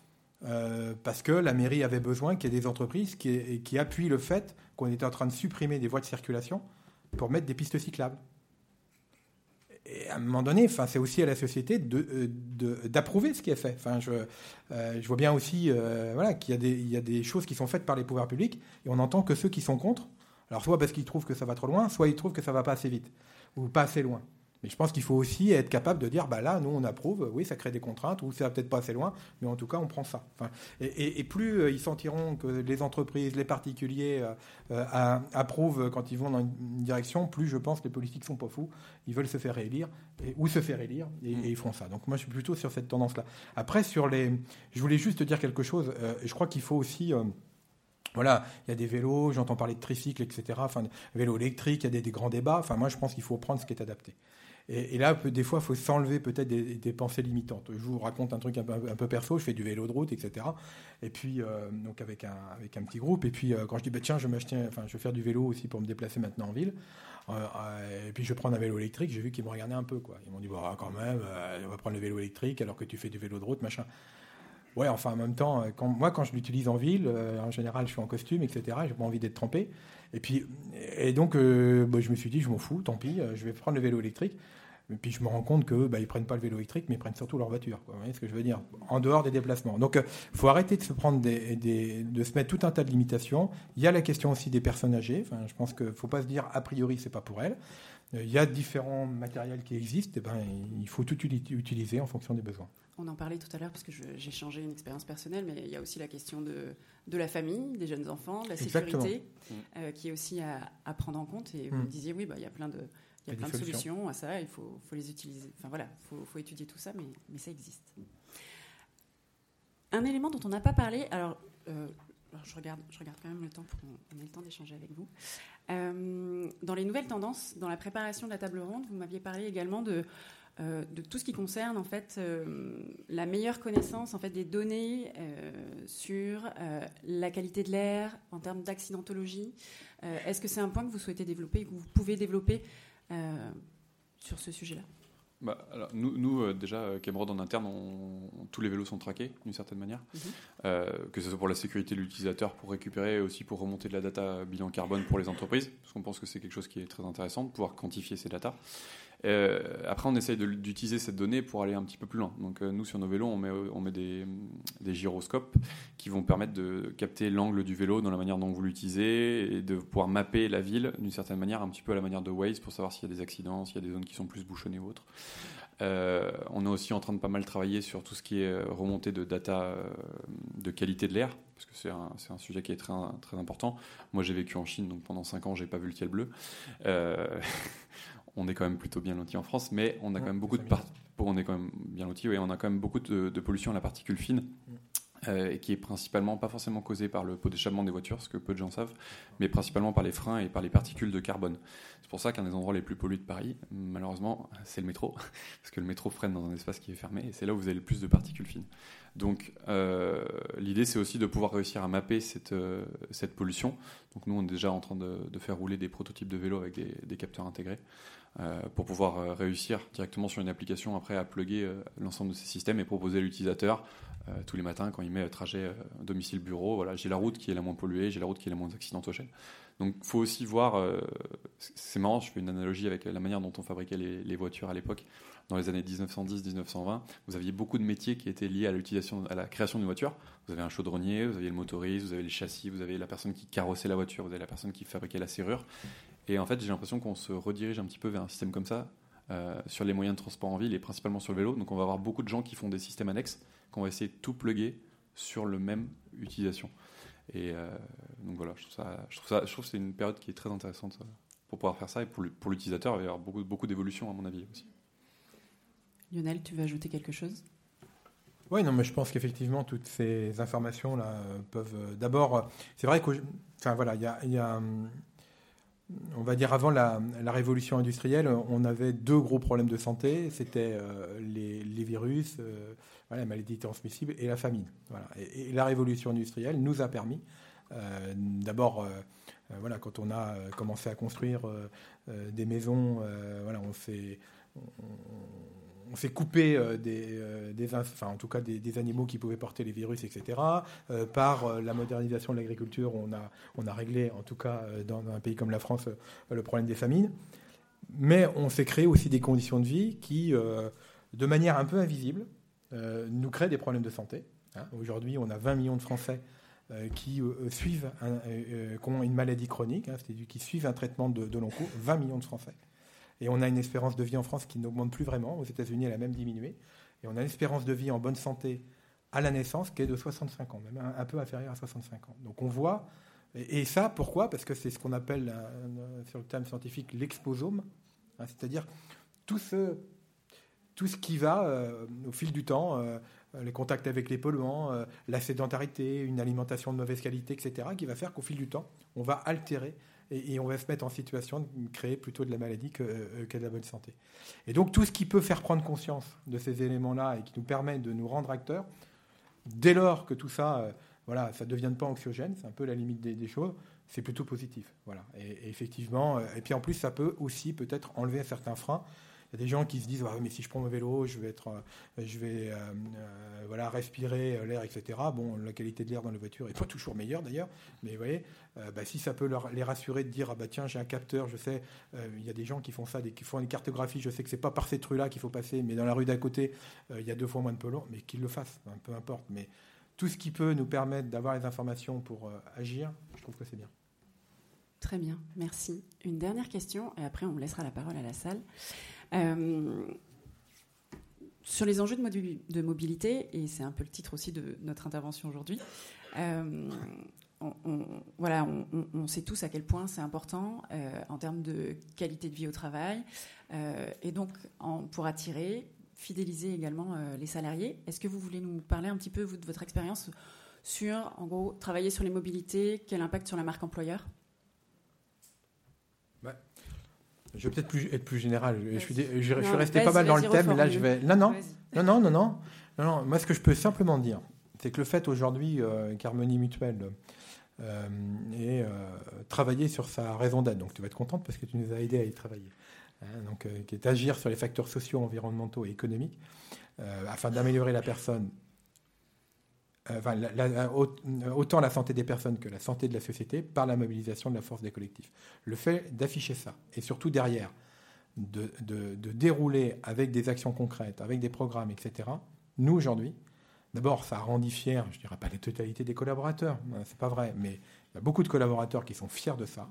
euh, parce que la mairie avait besoin qu'il y ait des entreprises qui, qui appuient le fait qu'on était en train de supprimer des voies de circulation pour mettre des pistes cyclables. Et à un moment donné, c'est aussi à la société euh, d'approuver ce qui est fait. Enfin, je, euh, vois bien aussi voilà, qu'il y, a des, choses qui sont faites par les pouvoirs publics et on entend que ceux qui sont contre, alors soit parce qu'ils trouvent que ça va trop loin, soit ils trouvent que ça va pas assez vite ou pas assez loin. Mais je pense qu'il faut aussi être capable de dire, bah là, nous, on approuve, oui, ça crée des contraintes, ou ça va peut-être pas assez loin, mais en tout cas, on prend ça. Enfin, et, plus euh, ils sentiront que les entreprises, les particuliers euh, euh, approuvent quand ils vont dans une direction, plus je pense que les politiques sont pas fous, ils veulent se faire élire, ou se faire élire, et, ils font ça. Donc moi, je suis plutôt sur cette tendance-là. Après, sur les... Je voulais juste te dire quelque chose, je crois qu'il faut aussi... Voilà, il y a des vélos, j'entends parler de tricycle, etc. Enfin, vélos électriques, il y a des, des, grands débats. Enfin, moi, je pense qu'il faut prendre ce qui est adapté. Et, là, des fois, il faut s'enlever peut-être des, pensées limitantes. Je vous raconte un truc un peu, perso, je fais du vélo de route, etc. Et puis, euh, donc avec un, petit groupe. Et puis, euh, quand je dis, bah, tiens, je vais, faire du vélo aussi pour me déplacer maintenant en ville. Euh, et puis, je vais prendre un vélo électrique. J'ai vu qu'ils me regardaient un peu. Ils m'ont dit, bah, quand même, on va prendre le vélo électrique alors que tu fais du vélo de route, machin. Ouais, enfin, en même temps, moi, quand je l'utilise en ville, en général, je suis en costume, etc. J'ai pas envie d'être trempé. Et puis, et donc, bah, je me suis dit, je m'en fous, tant pis, je vais prendre le vélo électrique. Et puis je me rends compte que bah, ils prennent pas le vélo électrique, mais ils prennent surtout leur voiture. Vous voyez ce que je veux dire? En dehors des déplacements. Donc, il euh, faut arrêter de se prendre des, de se mettre tout un tas de limitations. Il y a la question aussi des personnes âgées. Enfin, je pense qu'il faut pas se dire a priori c'est pas pour elles. Euh, il y a différents matériels qui existent. Et ben, il faut tout utiliser en fonction des besoins. On en parlait tout à l'heure parce que j'ai changé une expérience personnelle, mais il y a aussi la question de, de la famille, des jeunes enfants, de la sécurité, euh, qui est aussi à, à, prendre en compte. Et vous me mm. disiez, oui, bah, il y a plein de il y a plein de solutions à ça, il faut, faut les utiliser. Enfin voilà, il faut, étudier tout ça, mais, mais, ça existe. Un élément dont on n'a pas parlé, alors, euh, je, regarde, je regarde quand même le temps pour qu'on ait le temps d'échanger avec vous. Euh, dans les nouvelles tendances, dans la préparation de la table ronde, vous m'aviez parlé également de, euh, de tout ce qui concerne en fait la meilleure connaissance en fait des données sur la qualité de l'air en termes d'accidentologie. Est-ce que c'est un point que vous souhaitez développer, que vous pouvez développer sur ce sujet-là bah, alors, nous, nous euh, déjà, euh, Cameron en interne, tous les vélos sont traqués d'une certaine manière, mhm. que ce soit pour la sécurité de l'utilisateur, pour récupérer, et aussi pour remonter de la data bilan carbone pour les entreprises, parce qu'on pense que c'est quelque chose qui est très intéressant de pouvoir quantifier ces datas. Euh, après, on essaye d'utiliser cette donnée pour aller un petit peu plus loin. Donc, euh, nous, sur nos vélos, on met, des, gyroscopes qui vont permettre de capter l'angle du vélo dans la manière dont vous l'utilisez et de pouvoir mapper la ville d'une certaine manière, un petit peu à la manière de Waze pour savoir s'il y a des accidents, s'il y a des zones qui sont plus bouchonnées ou autres. Euh, on est aussi en train de pas mal travailler sur tout ce qui est remontée de data de qualité de l'air, parce que c'est un, un, sujet qui est très, très important. Moi, j'ai vécu en Chine, donc pendant 5 ans, j'ai pas vu le ciel bleu. *laughs* on est quand même plutôt bien loti en France, mais on a quand même beaucoup de on est quand même bien loti, oui, on a quand même beaucoup de, pollution à la particule fine. Euh, qui est principalement pas forcément causée par le pot d'échappement des voitures, ce que peu de gens savent, mais principalement par les freins et par les particules de carbone. C'est pour ça qu'un des endroits les plus pollués de Paris, malheureusement, c'est le métro, *laughs* parce que le métro freine dans un espace qui est fermé, et c'est là où vous avez le plus de particules fines. Donc euh, l'idée, c'est aussi de pouvoir réussir à mapper cette, euh, cette pollution. Donc nous, on est déjà en train de, faire rouler des prototypes de vélos avec des, capteurs intégrés. Pour pouvoir réussir directement sur une application après à plugger l'ensemble de ces systèmes et proposer à l'utilisateur tous les matins quand il met trajet domicile-bureau, voilà, j'ai la route qui est la moins polluée, j'ai la route qui est la moins accidentogène. Donc il faut aussi voir, euh, c'est marrant, je fais une analogie avec la manière dont on fabriquait les, voitures à l'époque. Dans les années 1910-1920, vous aviez beaucoup de métiers qui étaient liés à l'utilisation, à la création d'une voiture. Vous avez un chaudronnier, vous aviez le motoriste, vous avez les châssis, vous avez la personne qui carrossait la voiture, vous avez la personne qui fabriquait la serrure. Et en fait, j'ai l'impression qu'on se redirige un petit peu vers un système comme ça euh, sur les moyens de transport en ville et principalement sur le vélo. Donc on va avoir beaucoup de gens qui font des systèmes annexes qu'on va essayer de tout plugger sur le même utilisation. Et euh, donc voilà, je trouve, ça, je, trouve ça, je trouve que c'est une période qui est très intéressante euh, pour pouvoir faire ça. Et pour, l'utilisateur, il va y avoir beaucoup, beaucoup d'évolution, à mon avis aussi. Lionel, tu veux ajouter quelque chose? Oui, non, mais je pense qu'effectivement, toutes ces informations-là peuvent. D'abord, c'est vrai que. Enfin, voilà, il y a, y a hum, on va dire avant la, révolution industrielle, on avait deux gros problèmes de santé, c'était euh, les, virus, euh, la maladie transmissible et la famine. Et, la révolution industrielle nous a permis, euh, d'abord, voilà, quand on a commencé à construire des maisons, on s'est s'est coupé euh, des, euh, en tout cas des, animaux qui pouvaient porter les virus, etc. Euh, par la modernisation de l'agriculture, on a, on réglé, en tout cas dans un pays comme la France, le problème des famines. Mais on s'est créé aussi des conditions de vie qui, de manière un peu invisible, nous créent des problèmes de santé. Hein. Aujourd'hui, on a 20 millions de Français qui suivent, ont une maladie chronique, hein, qui suivent un traitement de, de long cours. 20 millions de Français. Et on a une espérance de vie en France qui n'augmente plus vraiment. Aux États-Unis, elle a même diminué. Et on a une espérance de vie en bonne santé à la naissance qui est de 65 ans, même un, peu inférieure à 65 ans. Donc on voit, et, ça, pourquoi? Parce que c'est ce qu'on appelle, euh, sur le terme scientifique, l'exposome, hein, c'est-à-dire tout ce, tout ce qui va euh, au fil du temps, euh, les contacts avec les polluants, la sédentarité, une alimentation de mauvaise qualité, etc., qui va faire qu'au fil du temps, on va altérer et, on va se mettre en situation de créer plutôt de la maladie que, euh, de la bonne santé. Et donc tout ce qui peut faire prendre conscience de ces éléments-là et qui nous permet de nous rendre acteurs, dès lors que tout ça, euh, voilà, ça ne devienne pas anxiogène, c'est un peu la limite des, choses, c'est plutôt positif. Voilà. Et, et, effectivement, euh, et puis en plus, ça peut aussi peut-être enlever certains freins. Il y a des gens qui se disent mais si je prends mon vélo, je vais être, euh, je vais euh, euh, voilà respirer l'air, etc. Bon, la qualité de l'air dans les voitures est pas toujours meilleure d'ailleurs, mais vous voyez, bah, si ça peut leur, les rassurer de dire ah bah tiens j'ai un capteur, je sais, il y a des gens qui font ça, qui font une cartographie, je sais que c'est pas par cette rue-là qu'il faut passer, mais dans la rue d'à côté il y a deux fois moins de polluants, mais qu'ils le fassent, hein, peu importe. Mais tout ce qui peut nous permettre d'avoir les informations pour agir, je trouve que c'est bien. Très bien, merci. Une dernière question, et après on laissera la parole à la salle. Euh, sur les enjeux de, mobilité, et c'est un peu le titre aussi de notre intervention aujourd'hui, euh, on, sait tous à quel point c'est important euh, en termes de qualité de vie au travail, et donc pour attirer, fidéliser également les salariés. Est-ce que vous voulez nous parler un petit peu de votre expérience sur, en gros, travailler sur les mobilités, quel impact sur la marque employeur? Je vais peut-être plus, être plus général. Je suis, je, suis resté pas mal dans le thème, mais là je vais. Non, non, non, non, non, non, non, Moi, ce que je peux simplement dire, c'est que le fait aujourd'hui euh, qu'Harmonie Mutuelle euh, ait euh, travaillé sur sa raison d'être, donc tu vas être contente parce que tu nous as aidé à y travailler, hein, donc euh, qui est agir sur les facteurs sociaux, environnementaux et économiques afin d'améliorer la personne euh, autant la santé des personnes que la santé de la société par la mobilisation de la force des collectifs. Le fait d'afficher ça, et surtout derrière, de, dérouler avec des actions concrètes, avec des programmes, etc., nous, aujourd'hui, d'abord, ça rendit fier, je ne dirais pas la totalité des collaborateurs, hein, c'est pas vrai, mais il y a beaucoup de collaborateurs qui sont fiers de ça.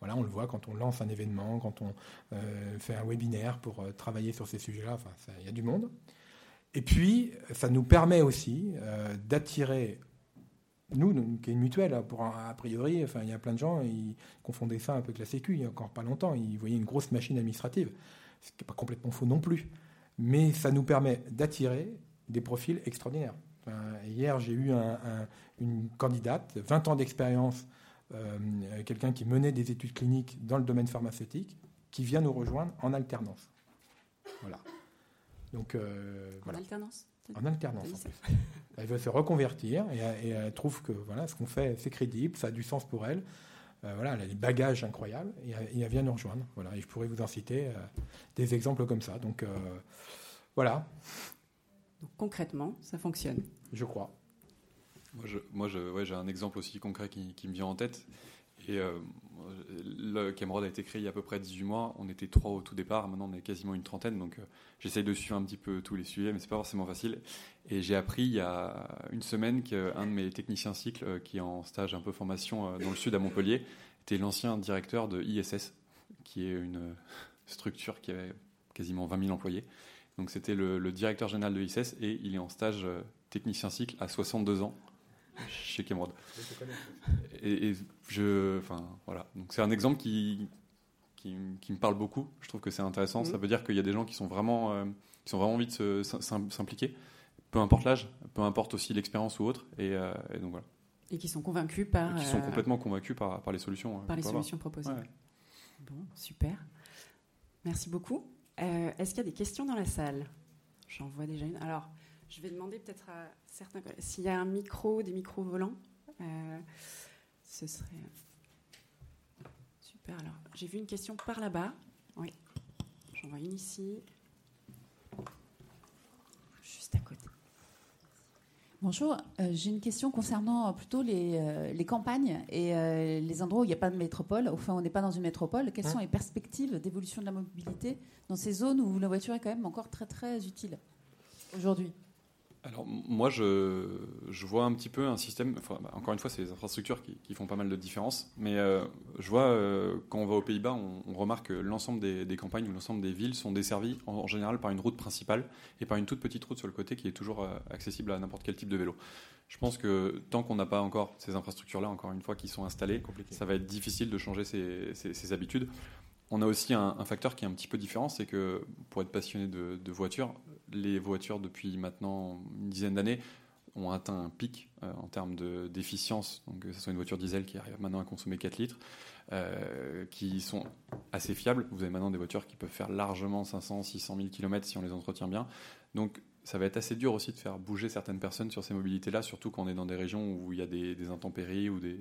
Voilà, on le voit quand on lance un événement, quand on euh, fait un webinaire pour euh, travailler sur ces sujets-là, enfin, il y a du monde. Et puis, ça nous permet aussi euh, d'attirer, nous, qui est une mutuelle, hein, pour a priori, enfin, il y a plein de gens, ils confondaient ça un peu avec la Sécu il n'y a encore pas longtemps, ils voyaient une grosse machine administrative, ce qui n'est pas complètement faux non plus. Mais ça nous permet d'attirer des profils extraordinaires. hier, j'ai eu une candidate, 20 ans d'expérience, euh, quelqu'un qui menait des études cliniques dans le domaine pharmaceutique, qui vient nous rejoindre en alternance. Voilà. Donc, euh, en alternance En alternance, Elle veut se reconvertir et, elle trouve que voilà, ce qu'on fait, c'est crédible, ça a du sens pour elle. voilà, elle a des bagages incroyables et, elle vient nous rejoindre. Voilà, et je pourrais vous en citer des exemples comme ça. Donc voilà. Donc, concrètement, ça fonctionne. Je crois. Moi, je, ouais, j'ai un exemple aussi concret qui, qui, me vient en tête. Et euh, le Cameroun a été créé il y a à peu près 18 mois. On était trois au tout départ. Maintenant, on est quasiment une trentaine. Donc, euh, j'essaye de suivre un petit peu tous les sujets, mais c'est pas forcément facile. Et j'ai appris il y a une semaine qu'un de mes techniciens cycle, euh, qui est en stage un peu formation dans le sud à Montpellier, était l'ancien directeur de ISS, qui est une structure qui avait quasiment 20 000 employés. Donc, c'était le, le directeur général de ISS et il est en stage technicien cycle à 62 ans chez Cameron. Et, je, enfin, voilà. Donc c'est un exemple qui, qui, me parle beaucoup. Je trouve que c'est intéressant. Ça mhm. veut dire qu'il y a des gens qui sont vraiment, euh, qui sont vraiment envie de s'impliquer, peu importe l'âge, peu importe aussi l'expérience ou autre. Euh, et, donc voilà. Et qui sont convaincus par. qui sont euh, complètement convaincus par, par les solutions. Par les solutions proposées. Bon, super. Merci beaucoup. Est-ce qu'il y a des questions dans la salle? J'en vois déjà une. Alors, je vais demander peut-être à certains s'il y a un micro, des micros volants. Euh, ce serait super. Alors, j'ai vu une question par là-bas. Oui, j'en vois une ici, juste à côté. Bonjour, euh, j'ai une question concernant plutôt les, euh, les campagnes et les endroits où il n'y a pas de métropole. Enfin, on n'est pas dans une métropole. Quelles hein sont les perspectives d'évolution de la mobilité dans ces zones où la voiture est quand même encore très très utile aujourd'hui? Alors moi, je, vois un petit peu un système, bah, encore une fois, c'est les infrastructures qui, font pas mal de différence, mais euh, je vois, euh, quand on va aux Pays-Bas, on, remarque que l'ensemble des, campagnes ou l'ensemble des villes sont desservies en, général par une route principale et par une toute petite route sur le côté qui est toujours euh, accessible à n'importe quel type de vélo. Je pense que tant qu'on n'a pas encore ces infrastructures-là, encore une fois, qui sont installées, ça va être difficile de changer ces, habitudes. On a aussi un, facteur qui est un petit peu différent, c'est que pour être passionné de, de voitures, les voitures depuis maintenant une dizaine d'années ont atteint un pic euh, en termes d'efficience, donc que ce soit une voiture diesel qui arrive maintenant à consommer 4 litres, euh, qui sont assez fiables. Vous avez maintenant des voitures qui peuvent faire largement 500, 600 000 km si on les entretient bien. Donc ça va être assez dur aussi de faire bouger certaines personnes sur ces mobilités-là, surtout quand on est dans des régions où il y a des, intempéries ou des,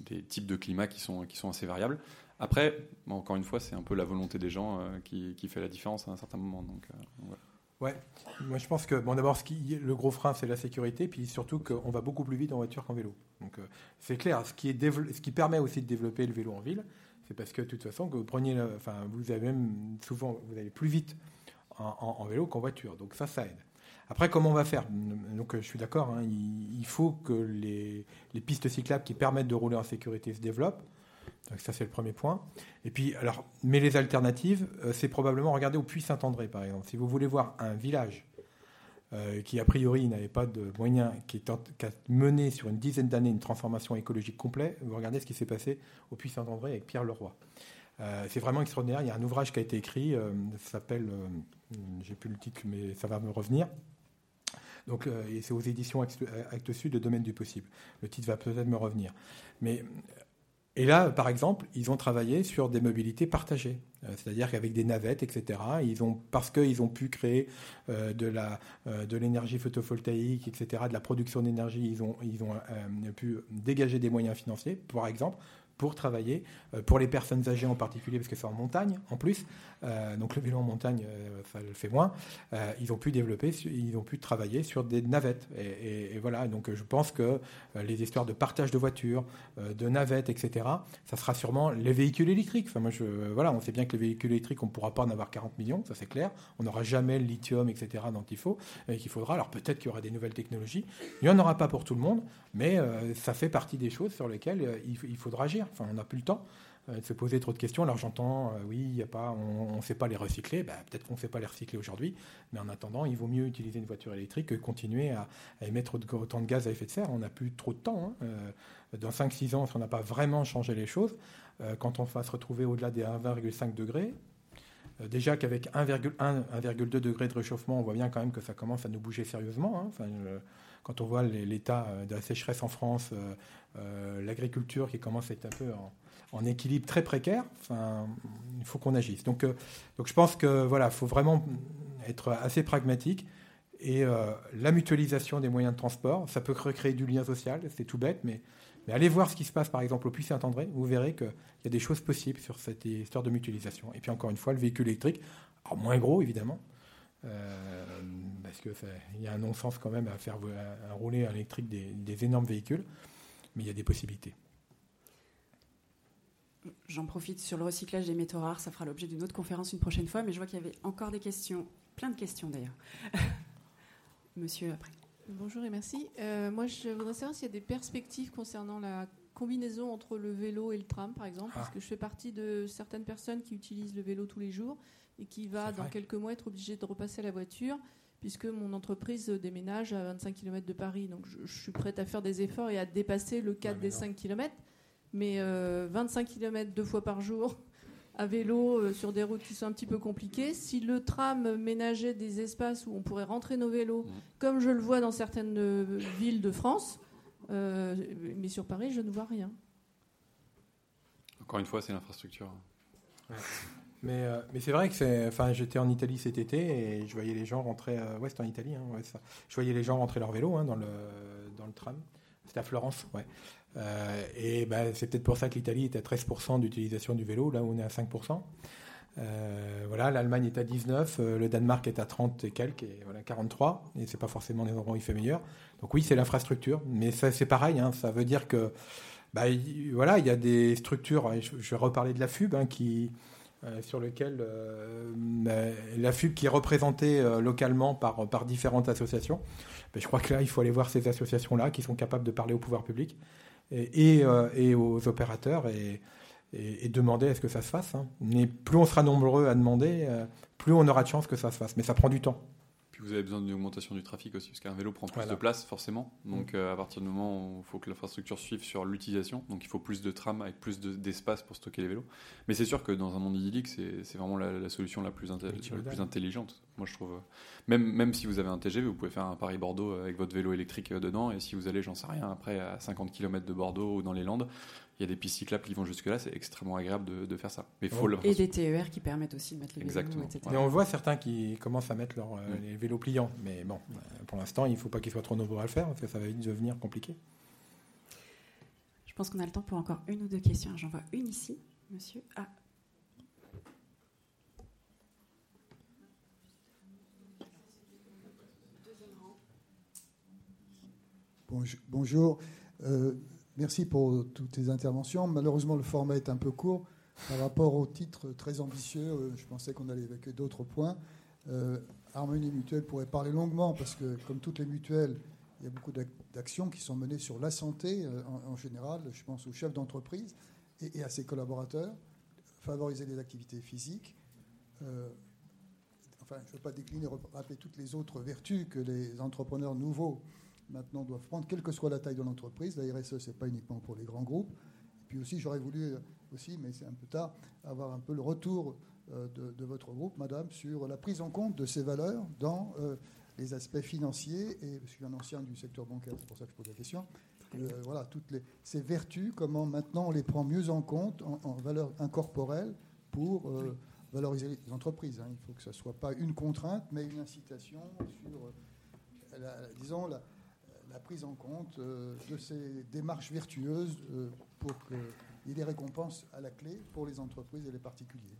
des, types de climat qui sont, qui sont assez variables. Après, encore une fois, c'est un peu la volonté des gens euh, qui, qui, fait la différence à un certain moment. Donc, voilà. Ouais, moi je pense que bon d'abord ce qui, le gros frein c'est la sécurité, puis surtout qu'on va beaucoup plus vite en voiture qu'en vélo. Donc euh, c'est clair, ce qui, est ce qui permet aussi de développer le vélo en ville, c'est parce que de toute façon que vous preniez, enfin vous avez même souvent vous allez plus vite en, vélo qu'en voiture, donc ça ça aide. Après comment on va faire? Donc je suis d'accord, hein, il, faut que les, les pistes cyclables qui permettent de rouler en sécurité se développent. Donc ça c'est le premier point. Et puis alors, mais les alternatives, euh, c'est probablement regarder au Puy Saint-André par exemple. Si vous voulez voir un village euh, qui a priori n'avait pas de moyens, qui, a mené sur une dizaine d'années une transformation écologique complète, vous regardez ce qui s'est passé au Puy Saint-André avec Pierre Leroy. Euh, c'est vraiment extraordinaire. Il y a un ouvrage qui a été écrit, ça s'appelle, j'ai plus le titre, mais ça va me revenir. Donc, et c'est aux éditions Actes Sud, le domaine du possible. Le titre va peut-être me revenir. Mais et là, par exemple, ils ont travaillé sur des mobilités partagées, euh, c'est-à-dire qu'avec des navettes, etc. Parce qu'ils ont pu créer euh, euh, de l'énergie photovoltaïque, etc., de la production d'énergie, ils ont pu dégager des moyens financiers, par exemple, pour travailler, euh, pour les personnes âgées en particulier, parce que c'est en montagne en plus, euh, donc le vélo en montagne, euh, ça le fait moins, ils ont pu développer, ils ont pu travailler sur des navettes. Et, voilà, donc je pense que les histoires de partage de voitures, de navettes, etc., ça sera sûrement les véhicules électriques. Enfin, moi, je, voilà, on sait bien que les véhicules électriques, on ne pourra pas en avoir 40 millions, ça c'est clair. On n'aura jamais le lithium, etc., dont il faut, et qu'il faudra. Alors peut-être qu'il y aura des nouvelles technologies. Il n'y en aura pas pour tout le monde, mais ça fait partie des choses sur lesquelles il faudra agir. On n'a plus le temps euh, de se poser trop de questions. Alors j'entends, euh, oui, y a pas, on ne sait pas les recycler. Ben, peut-être qu'on ne sait pas les recycler aujourd'hui, mais en attendant, il vaut mieux utiliser une voiture électrique que continuer à, émettre autant de gaz à effet de serre. On n'a plus trop de temps. Hein. Euh, dans 5-6 ans, si on n'a pas vraiment changé les choses, quand on va se retrouver au-delà des 1,5 degrés, déjà qu'avec 1,2 degrés de réchauffement, on voit bien quand même que ça commence à nous bouger sérieusement. Hein. Quand on voit l'état de la sécheresse en France, euh, l'agriculture qui commence à être un peu en, équilibre très précaire, il faut qu'on agisse. Donc, euh, donc je pense que voilà, faut vraiment être assez pragmatique. Et euh, la mutualisation des moyens de transport, ça peut recréer du lien social, c'est tout bête, mais, Mais allez voir ce qui se passe, par exemple, au Puy-Saint-André. Vous verrez qu'il y a des choses possibles sur cette histoire de mutualisation. Et puis, encore une fois, le véhicule électrique, moins gros, évidemment, euh, parce qu'il y a un non-sens quand même à faire rouler à l'électrique des, énormes véhicules, mais il y a des possibilités. J'en profite sur le recyclage des métaux rares, ça fera l'objet d'une autre conférence une prochaine fois, mais je vois qu'il y avait encore des questions, plein de questions d'ailleurs. *laughs* Monsieur, après. Bonjour et merci. Euh, moi, je voudrais savoir s'il y a des perspectives concernant la combinaison entre le vélo et le tram, par exemple, parce ah. que je fais partie de certaines personnes qui utilisent le vélo tous les jours et qui va, dans quelques mois, être obligée de repasser à la voiture, puisque mon entreprise déménage à 25 km de Paris. Donc, je, suis prête à faire des efforts et à dépasser le cadre des 5 km. Mais 25 km deux fois par jour, à vélo euh, sur des routes qui sont un petit peu compliquées. Si le tram ménageait des espaces où on pourrait rentrer nos vélos, mmh. comme je le vois dans certaines euh, villes de France, euh, mais sur Paris, je ne vois rien. Encore une fois, c'est l'infrastructure. Mais, mais c'est vrai que j'étais en Italie cet été et je voyais les gens rentrer. ouais, c'était en Italie. Hein. Je voyais les gens rentrer leur vélo hein, dans, le, tram. C'était à Florence, ouais. Euh, et ben, c'est peut-être pour ça que l'Italie est à 13% d'utilisation du vélo, là où on est à 5%. Euh, voilà, l'Allemagne est à 19, euh, le Danemark est à 30 et quelques, et voilà 43%, et c'est pas forcément les endroits où il fait meilleur. Donc oui, c'est l'infrastructure, mais c'est pareil, hein, ça veut dire que bah, voilà, il y a des structures, je, vais reparler de la FUB, hein, qui, sur lequel la FUB qui est représentée localement par, différentes associations. Je crois que là, il faut aller voir ces associations-là qui sont capables de parler au pouvoir public et, euh, aux opérateurs et, demander à ce que ça se fasse. Hein. Mais plus on sera nombreux à demander, euh, plus on aura de chance que ça se fasse. Mais ça prend du temps vous avez besoin d'une augmentation du trafic aussi, parce qu'un vélo prend plus de place forcément. Donc mm. euh, à partir du moment où il faut que l'infrastructure suive sur l'utilisation, donc il faut plus de trams avec plus d'espace pour stocker les vélos. Mais c'est sûr que dans un monde idyllique, c'est vraiment la, solution la plus, la plus intelligente. Moi je trouve. Même, même si vous avez un TGV, vous pouvez faire un Paris-Bordeaux avec votre vélo électrique dedans, et si vous allez, j'en sais rien, après à 50 km de Bordeaux ou dans les Landes, il y a des pistes cyclables qui vont jusque-là, c'est extrêmement agréable de, faire ça. Mais faut Et des TER qui permettent aussi de mettre les Exactement. vélos, etc. Et on voit certains qui commencent à mettre leur, euh, les vélos pliants. Mais bon, euh, pour l'instant, il ne faut pas qu'ils soient trop nombreux à le faire, parce que ça va vite devenir compliqué. Je pense qu'on a le temps pour encore une ou deux questions. J'en vois une ici, monsieur. Ah. Bonjour. Euh, Merci pour toutes tes interventions. Malheureusement, le format est un peu court par rapport au titre très ambitieux. Euh, je pensais qu'on allait évoquer d'autres points. Euh, Harmonie Mutuelle pourrait parler longuement parce que, comme toutes les mutuelles, il y a beaucoup d'actions qui sont menées sur la santé euh, en, général. Je pense aux chefs d'entreprise et, à ses collaborateurs. Favoriser les activités physiques. enfin, je ne veux pas décliner, rappeler toutes les autres vertus que les entrepreneurs nouveaux maintenant doivent prendre, quelle que soit la taille de l'entreprise. La RSE, ce n'est pas uniquement pour les grands groupes. Et puis aussi, j'aurais voulu euh, aussi, mais c'est un peu tard, avoir un peu le retour euh, de, votre groupe, madame, sur la prise en compte de ces valeurs dans euh, les aspects financiers. Et je suis un ancien du secteur bancaire, c'est pour ça que je pose la question. voilà, toutes les, ces vertus, comment maintenant on les prend mieux en compte en, en valeur incorporelle pour valoriser les entreprises. Hein. Il faut que ce ne soit pas une contrainte, mais une incitation sur, disons, la, la prise en compte euh, de ces démarches vertueuses euh, pour qu'il y ait des récompenses à la clé pour les entreprises et les particuliers.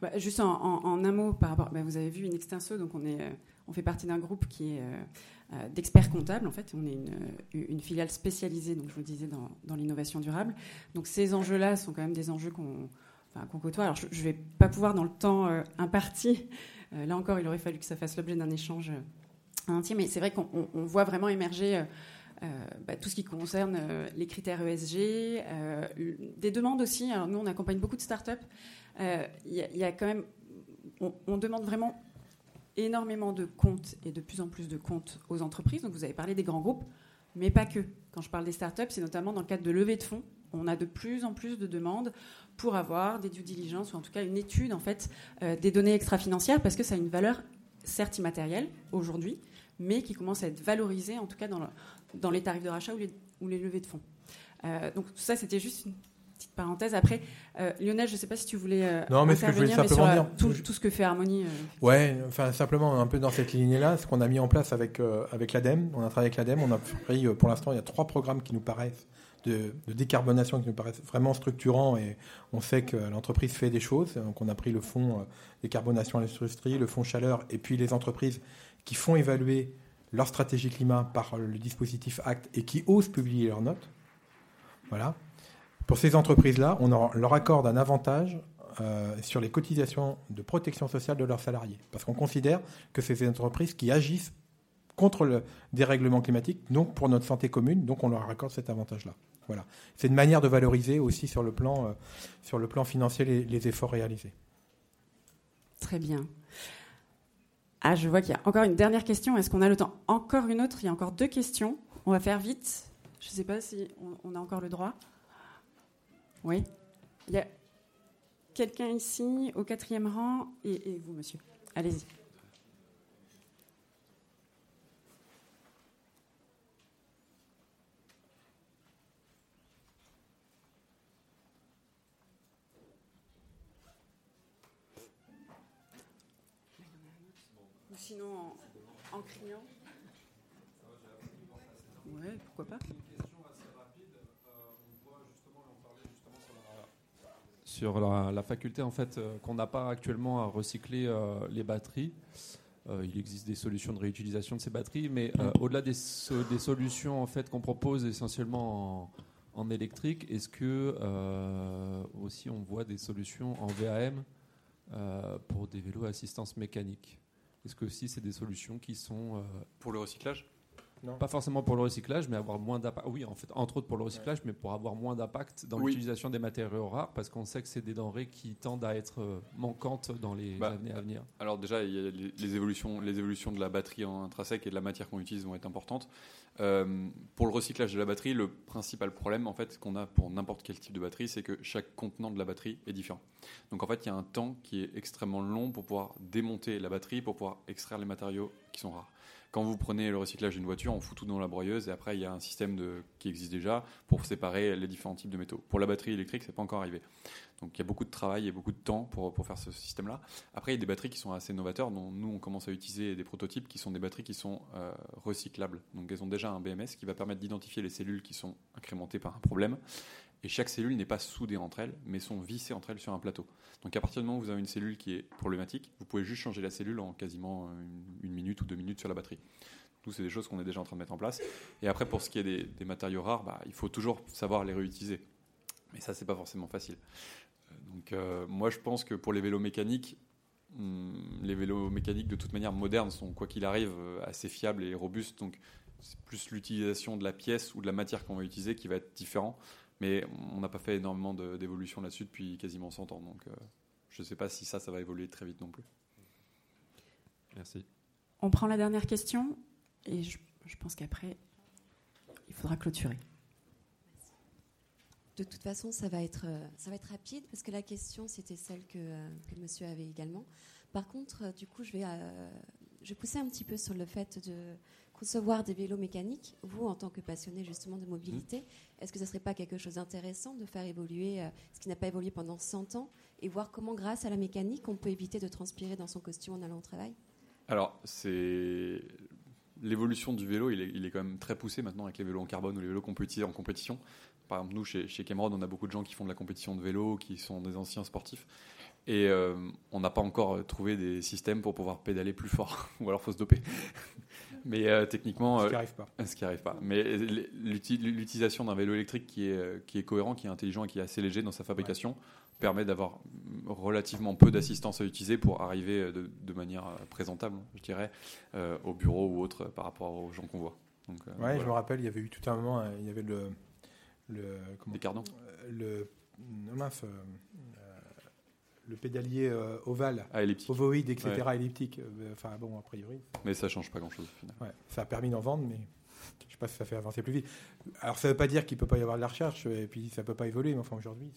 Bah, juste en, un mot par rapport, bah, vous avez vu une extenso, donc on, est, euh, on fait partie d'un groupe qui est d'experts comptables. En fait, on est une, filiale spécialisée, donc je vous le disais, dans, l'innovation durable. Donc ces enjeux-là sont quand même des enjeux qu'on enfin, côtoie. Alors je ne vais pas pouvoir, dans le temps imparti, là encore, il aurait fallu que ça fasse l'objet d'un échange mais c'est vrai qu'on voit vraiment émerger euh, euh, bah, tout ce qui concerne euh, les critères ESG, des demandes aussi. Alors nous, on accompagne beaucoup de startups. Il y, a quand même, on, demande vraiment énormément de comptes et de plus en plus de comptes aux entreprises. Donc vous avez parlé des grands groupes, mais pas que. Quand je parle des startups, c'est notamment dans le cadre de levée de fonds. On a de plus en plus de demandes pour avoir des due diligence ou en tout cas une étude en fait des données extra-financières parce que ça a une valeur certes immatérielle aujourd'hui, mais qui commence à être valorisé, en tout cas dans, dans les tarifs de rachat ou les, ou les levées de fonds. Euh, donc ça, c'était juste une petite parenthèse. Après, euh, Lionel, je ne sais pas si tu voulais euh, non, mais intervenir, mais sur tout, tout, ce que fait Harmonie. ouais, enfin simplement un peu dans cette lignée-là, ce qu'on a mis en place avec avec l'ADEME. On a travaillé avec l'ADEME. On a pris, pour l'instant, il y a trois programmes qui nous paraissent de, décarbonation qui nous paraissent vraiment structurants et on sait que l'entreprise fait des choses. Donc on a pris le fonds euh, décarbonation à l'industrie, le fonds chaleur et puis les entreprises qui font évaluer leur stratégie climat par le dispositif ACT et qui osent publier leurs notes. Voilà. Pour ces entreprises-là, on leur accorde un avantage euh, sur les cotisations de protection sociale de leurs salariés. Parce qu'on considère que c'est des entreprises qui agissent contre le dérèglement climatique, donc pour notre santé commune, donc on leur accorde cet avantage-là. Voilà. C'est une manière de valoriser aussi sur le plan, euh, sur le plan financier les, les efforts réalisés. Très bien. Ah, je vois qu'il y a encore une dernière question. Est-ce qu'on a le temps Encore une autre? Il y a encore deux questions. On va faire vite. Je ne sais pas si on, a encore le droit. Oui. Il y a quelqu'un ici au quatrième rang et vous, monsieur. Allez-y. Sinon en, criant. Ouais, pourquoi pas sur la, faculté en fait euh, qu'on n'a pas actuellement à recycler euh, les batteries. Euh, il existe des solutions de réutilisation de ces batteries, mais au-delà des, des, solutions en fait qu'on propose essentiellement en, en électrique, est-ce que aussi on voit des solutions en VAM pour des vélos à assistance mécanique? Est-ce que aussi c'est des solutions qui sont... Euh, pour le recyclage? Pas forcément pour le recyclage, mais avoir moins d'impact. Oui, en fait, entre autres pour le recyclage, mais pour avoir moins d'impact dans l'utilisation des matériaux rares, parce qu'on sait que c'est des denrées qui tendent à être euh, manquantes dans les bah, années à venir. Alors déjà, il y a les, évolutions, les évolutions de la batterie en intrinsèque et de la matière qu'on utilise vont être importantes. Euh, pour le recyclage de la batterie, le principal problème en fait qu'on a pour n'importe quel type de batterie, c'est que chaque contenant de la batterie est différent. Donc en fait, il y a un temps qui est extrêmement long pour pouvoir démonter la batterie, pour pouvoir extraire les matériaux qui sont rares. Quand vous prenez le recyclage d'une voiture, on fout tout dans la broyeuse et après il y a un système qui existe déjà pour séparer les différents types de métaux. Pour la batterie électrique, c'est pas encore arrivé. Donc il y a beaucoup de travail et beaucoup de temps pour, pour faire ce système-là. Après, il y a des batteries qui sont assez novateurs, dont nous on commence à utiliser des prototypes qui sont des batteries qui sont euh, recyclables. Donc elles ont déjà un BMS qui va permettre d'identifier les cellules qui sont incrémentées par un problème et chaque cellule n'est pas soudée entre elles, mais sont vissées entre elles sur un plateau. Donc à partir du moment où vous avez une cellule qui est problématique, vous pouvez juste changer la cellule en quasiment une, minute ou deux minutes sur la batterie. Tout c'est des choses qu'on est déjà en train de mettre en place. Et après, pour ce qui est des, matériaux rares, bah, il faut toujours savoir les réutiliser. Mais ça, c'est pas forcément facile. Euh, donc euh, moi, je pense que pour les vélos mécaniques, hmm, les vélos mécaniques de toute manière modernes sont, quoi qu'il arrive, euh, assez fiables et robustes. Donc c'est plus l'utilisation de la pièce ou de la matière qu'on va utiliser qui va être différent. Mais on n'a pas fait énormément d'évolution là-dessus depuis quasiment 100 ans. Donc euh, je ne sais pas si ça, ça va évoluer très vite non plus. Merci. On prend la dernière question et je, pense qu'après, il faudra clôturer. De toute façon, ça va être, euh, ça va être rapide parce que la question, c'était celle que, euh, que, monsieur avait également. Par contre, du coup, je vais, je vais pousser un petit peu sur le fait de concevoir des vélos mécaniques, vous, en tant que passionné justement de mobilité, mmh. est-ce que ce ne serait pas quelque chose d'intéressant de faire évoluer euh, ce qui n'a pas évolué pendant 100 ans et voir comment, grâce à la mécanique, on peut éviter de transpirer dans son costume en allant au travail? Alors, c'est. L'évolution du vélo, il est, il est, quand même très poussé maintenant avec les vélos en carbone ou les vélos qu'on peut utiliser en compétition. Par exemple, nous, chez, chez Cameron, on a beaucoup de gens qui font de la compétition de vélo, qui sont des anciens sportifs. Et euh, on n'a pas encore trouvé des systèmes pour pouvoir pédaler plus fort, *laughs* ou alors faut se doper. Mais euh, techniquement, ce qui n'arrive pas. Ce qui arrive pas. Mais l'utilisation d'un vélo électrique qui est, qui est cohérent, qui est intelligent et qui est assez léger dans sa fabrication permet d'avoir relativement peu d'assistance à utiliser pour arriver de, de, manière présentable, je dirais, au bureau ou autre par rapport aux gens qu'on voit. Donc, ouais, je me rappelle, il y avait eu tout un moment, il y avait le. le comment, Des cardans Le. mince le pédalier euh, ovale, ah, elliptique. ovoïde, etc., elliptique. Euh, enfin, bon, a priori. Mais ça change pas grand-chose au final. ça a permis d'en vendre, mais je sais pas si ça fait avancer plus vite. Alors, ça veut pas dire qu'il peut pas y avoir de la recherche, et puis ça peut pas évoluer, mais enfin, aujourd'hui.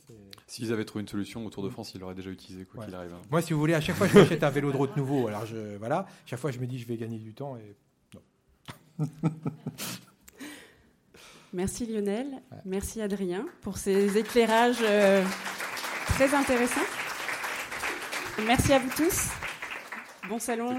S'ils avaient trouvé une solution autour de France, ils l'auraient déjà utilisé, quoi qu'il arrive. Hein. Moi, si vous voulez, à chaque fois que je m'achète un vélo de route nouveau, alors je, voilà, chaque fois je me dis je vais gagner du temps, et non. Merci Lionel, merci Adrien pour ces éclairages euh, très intéressants. Merci à vous tous. Bon salon.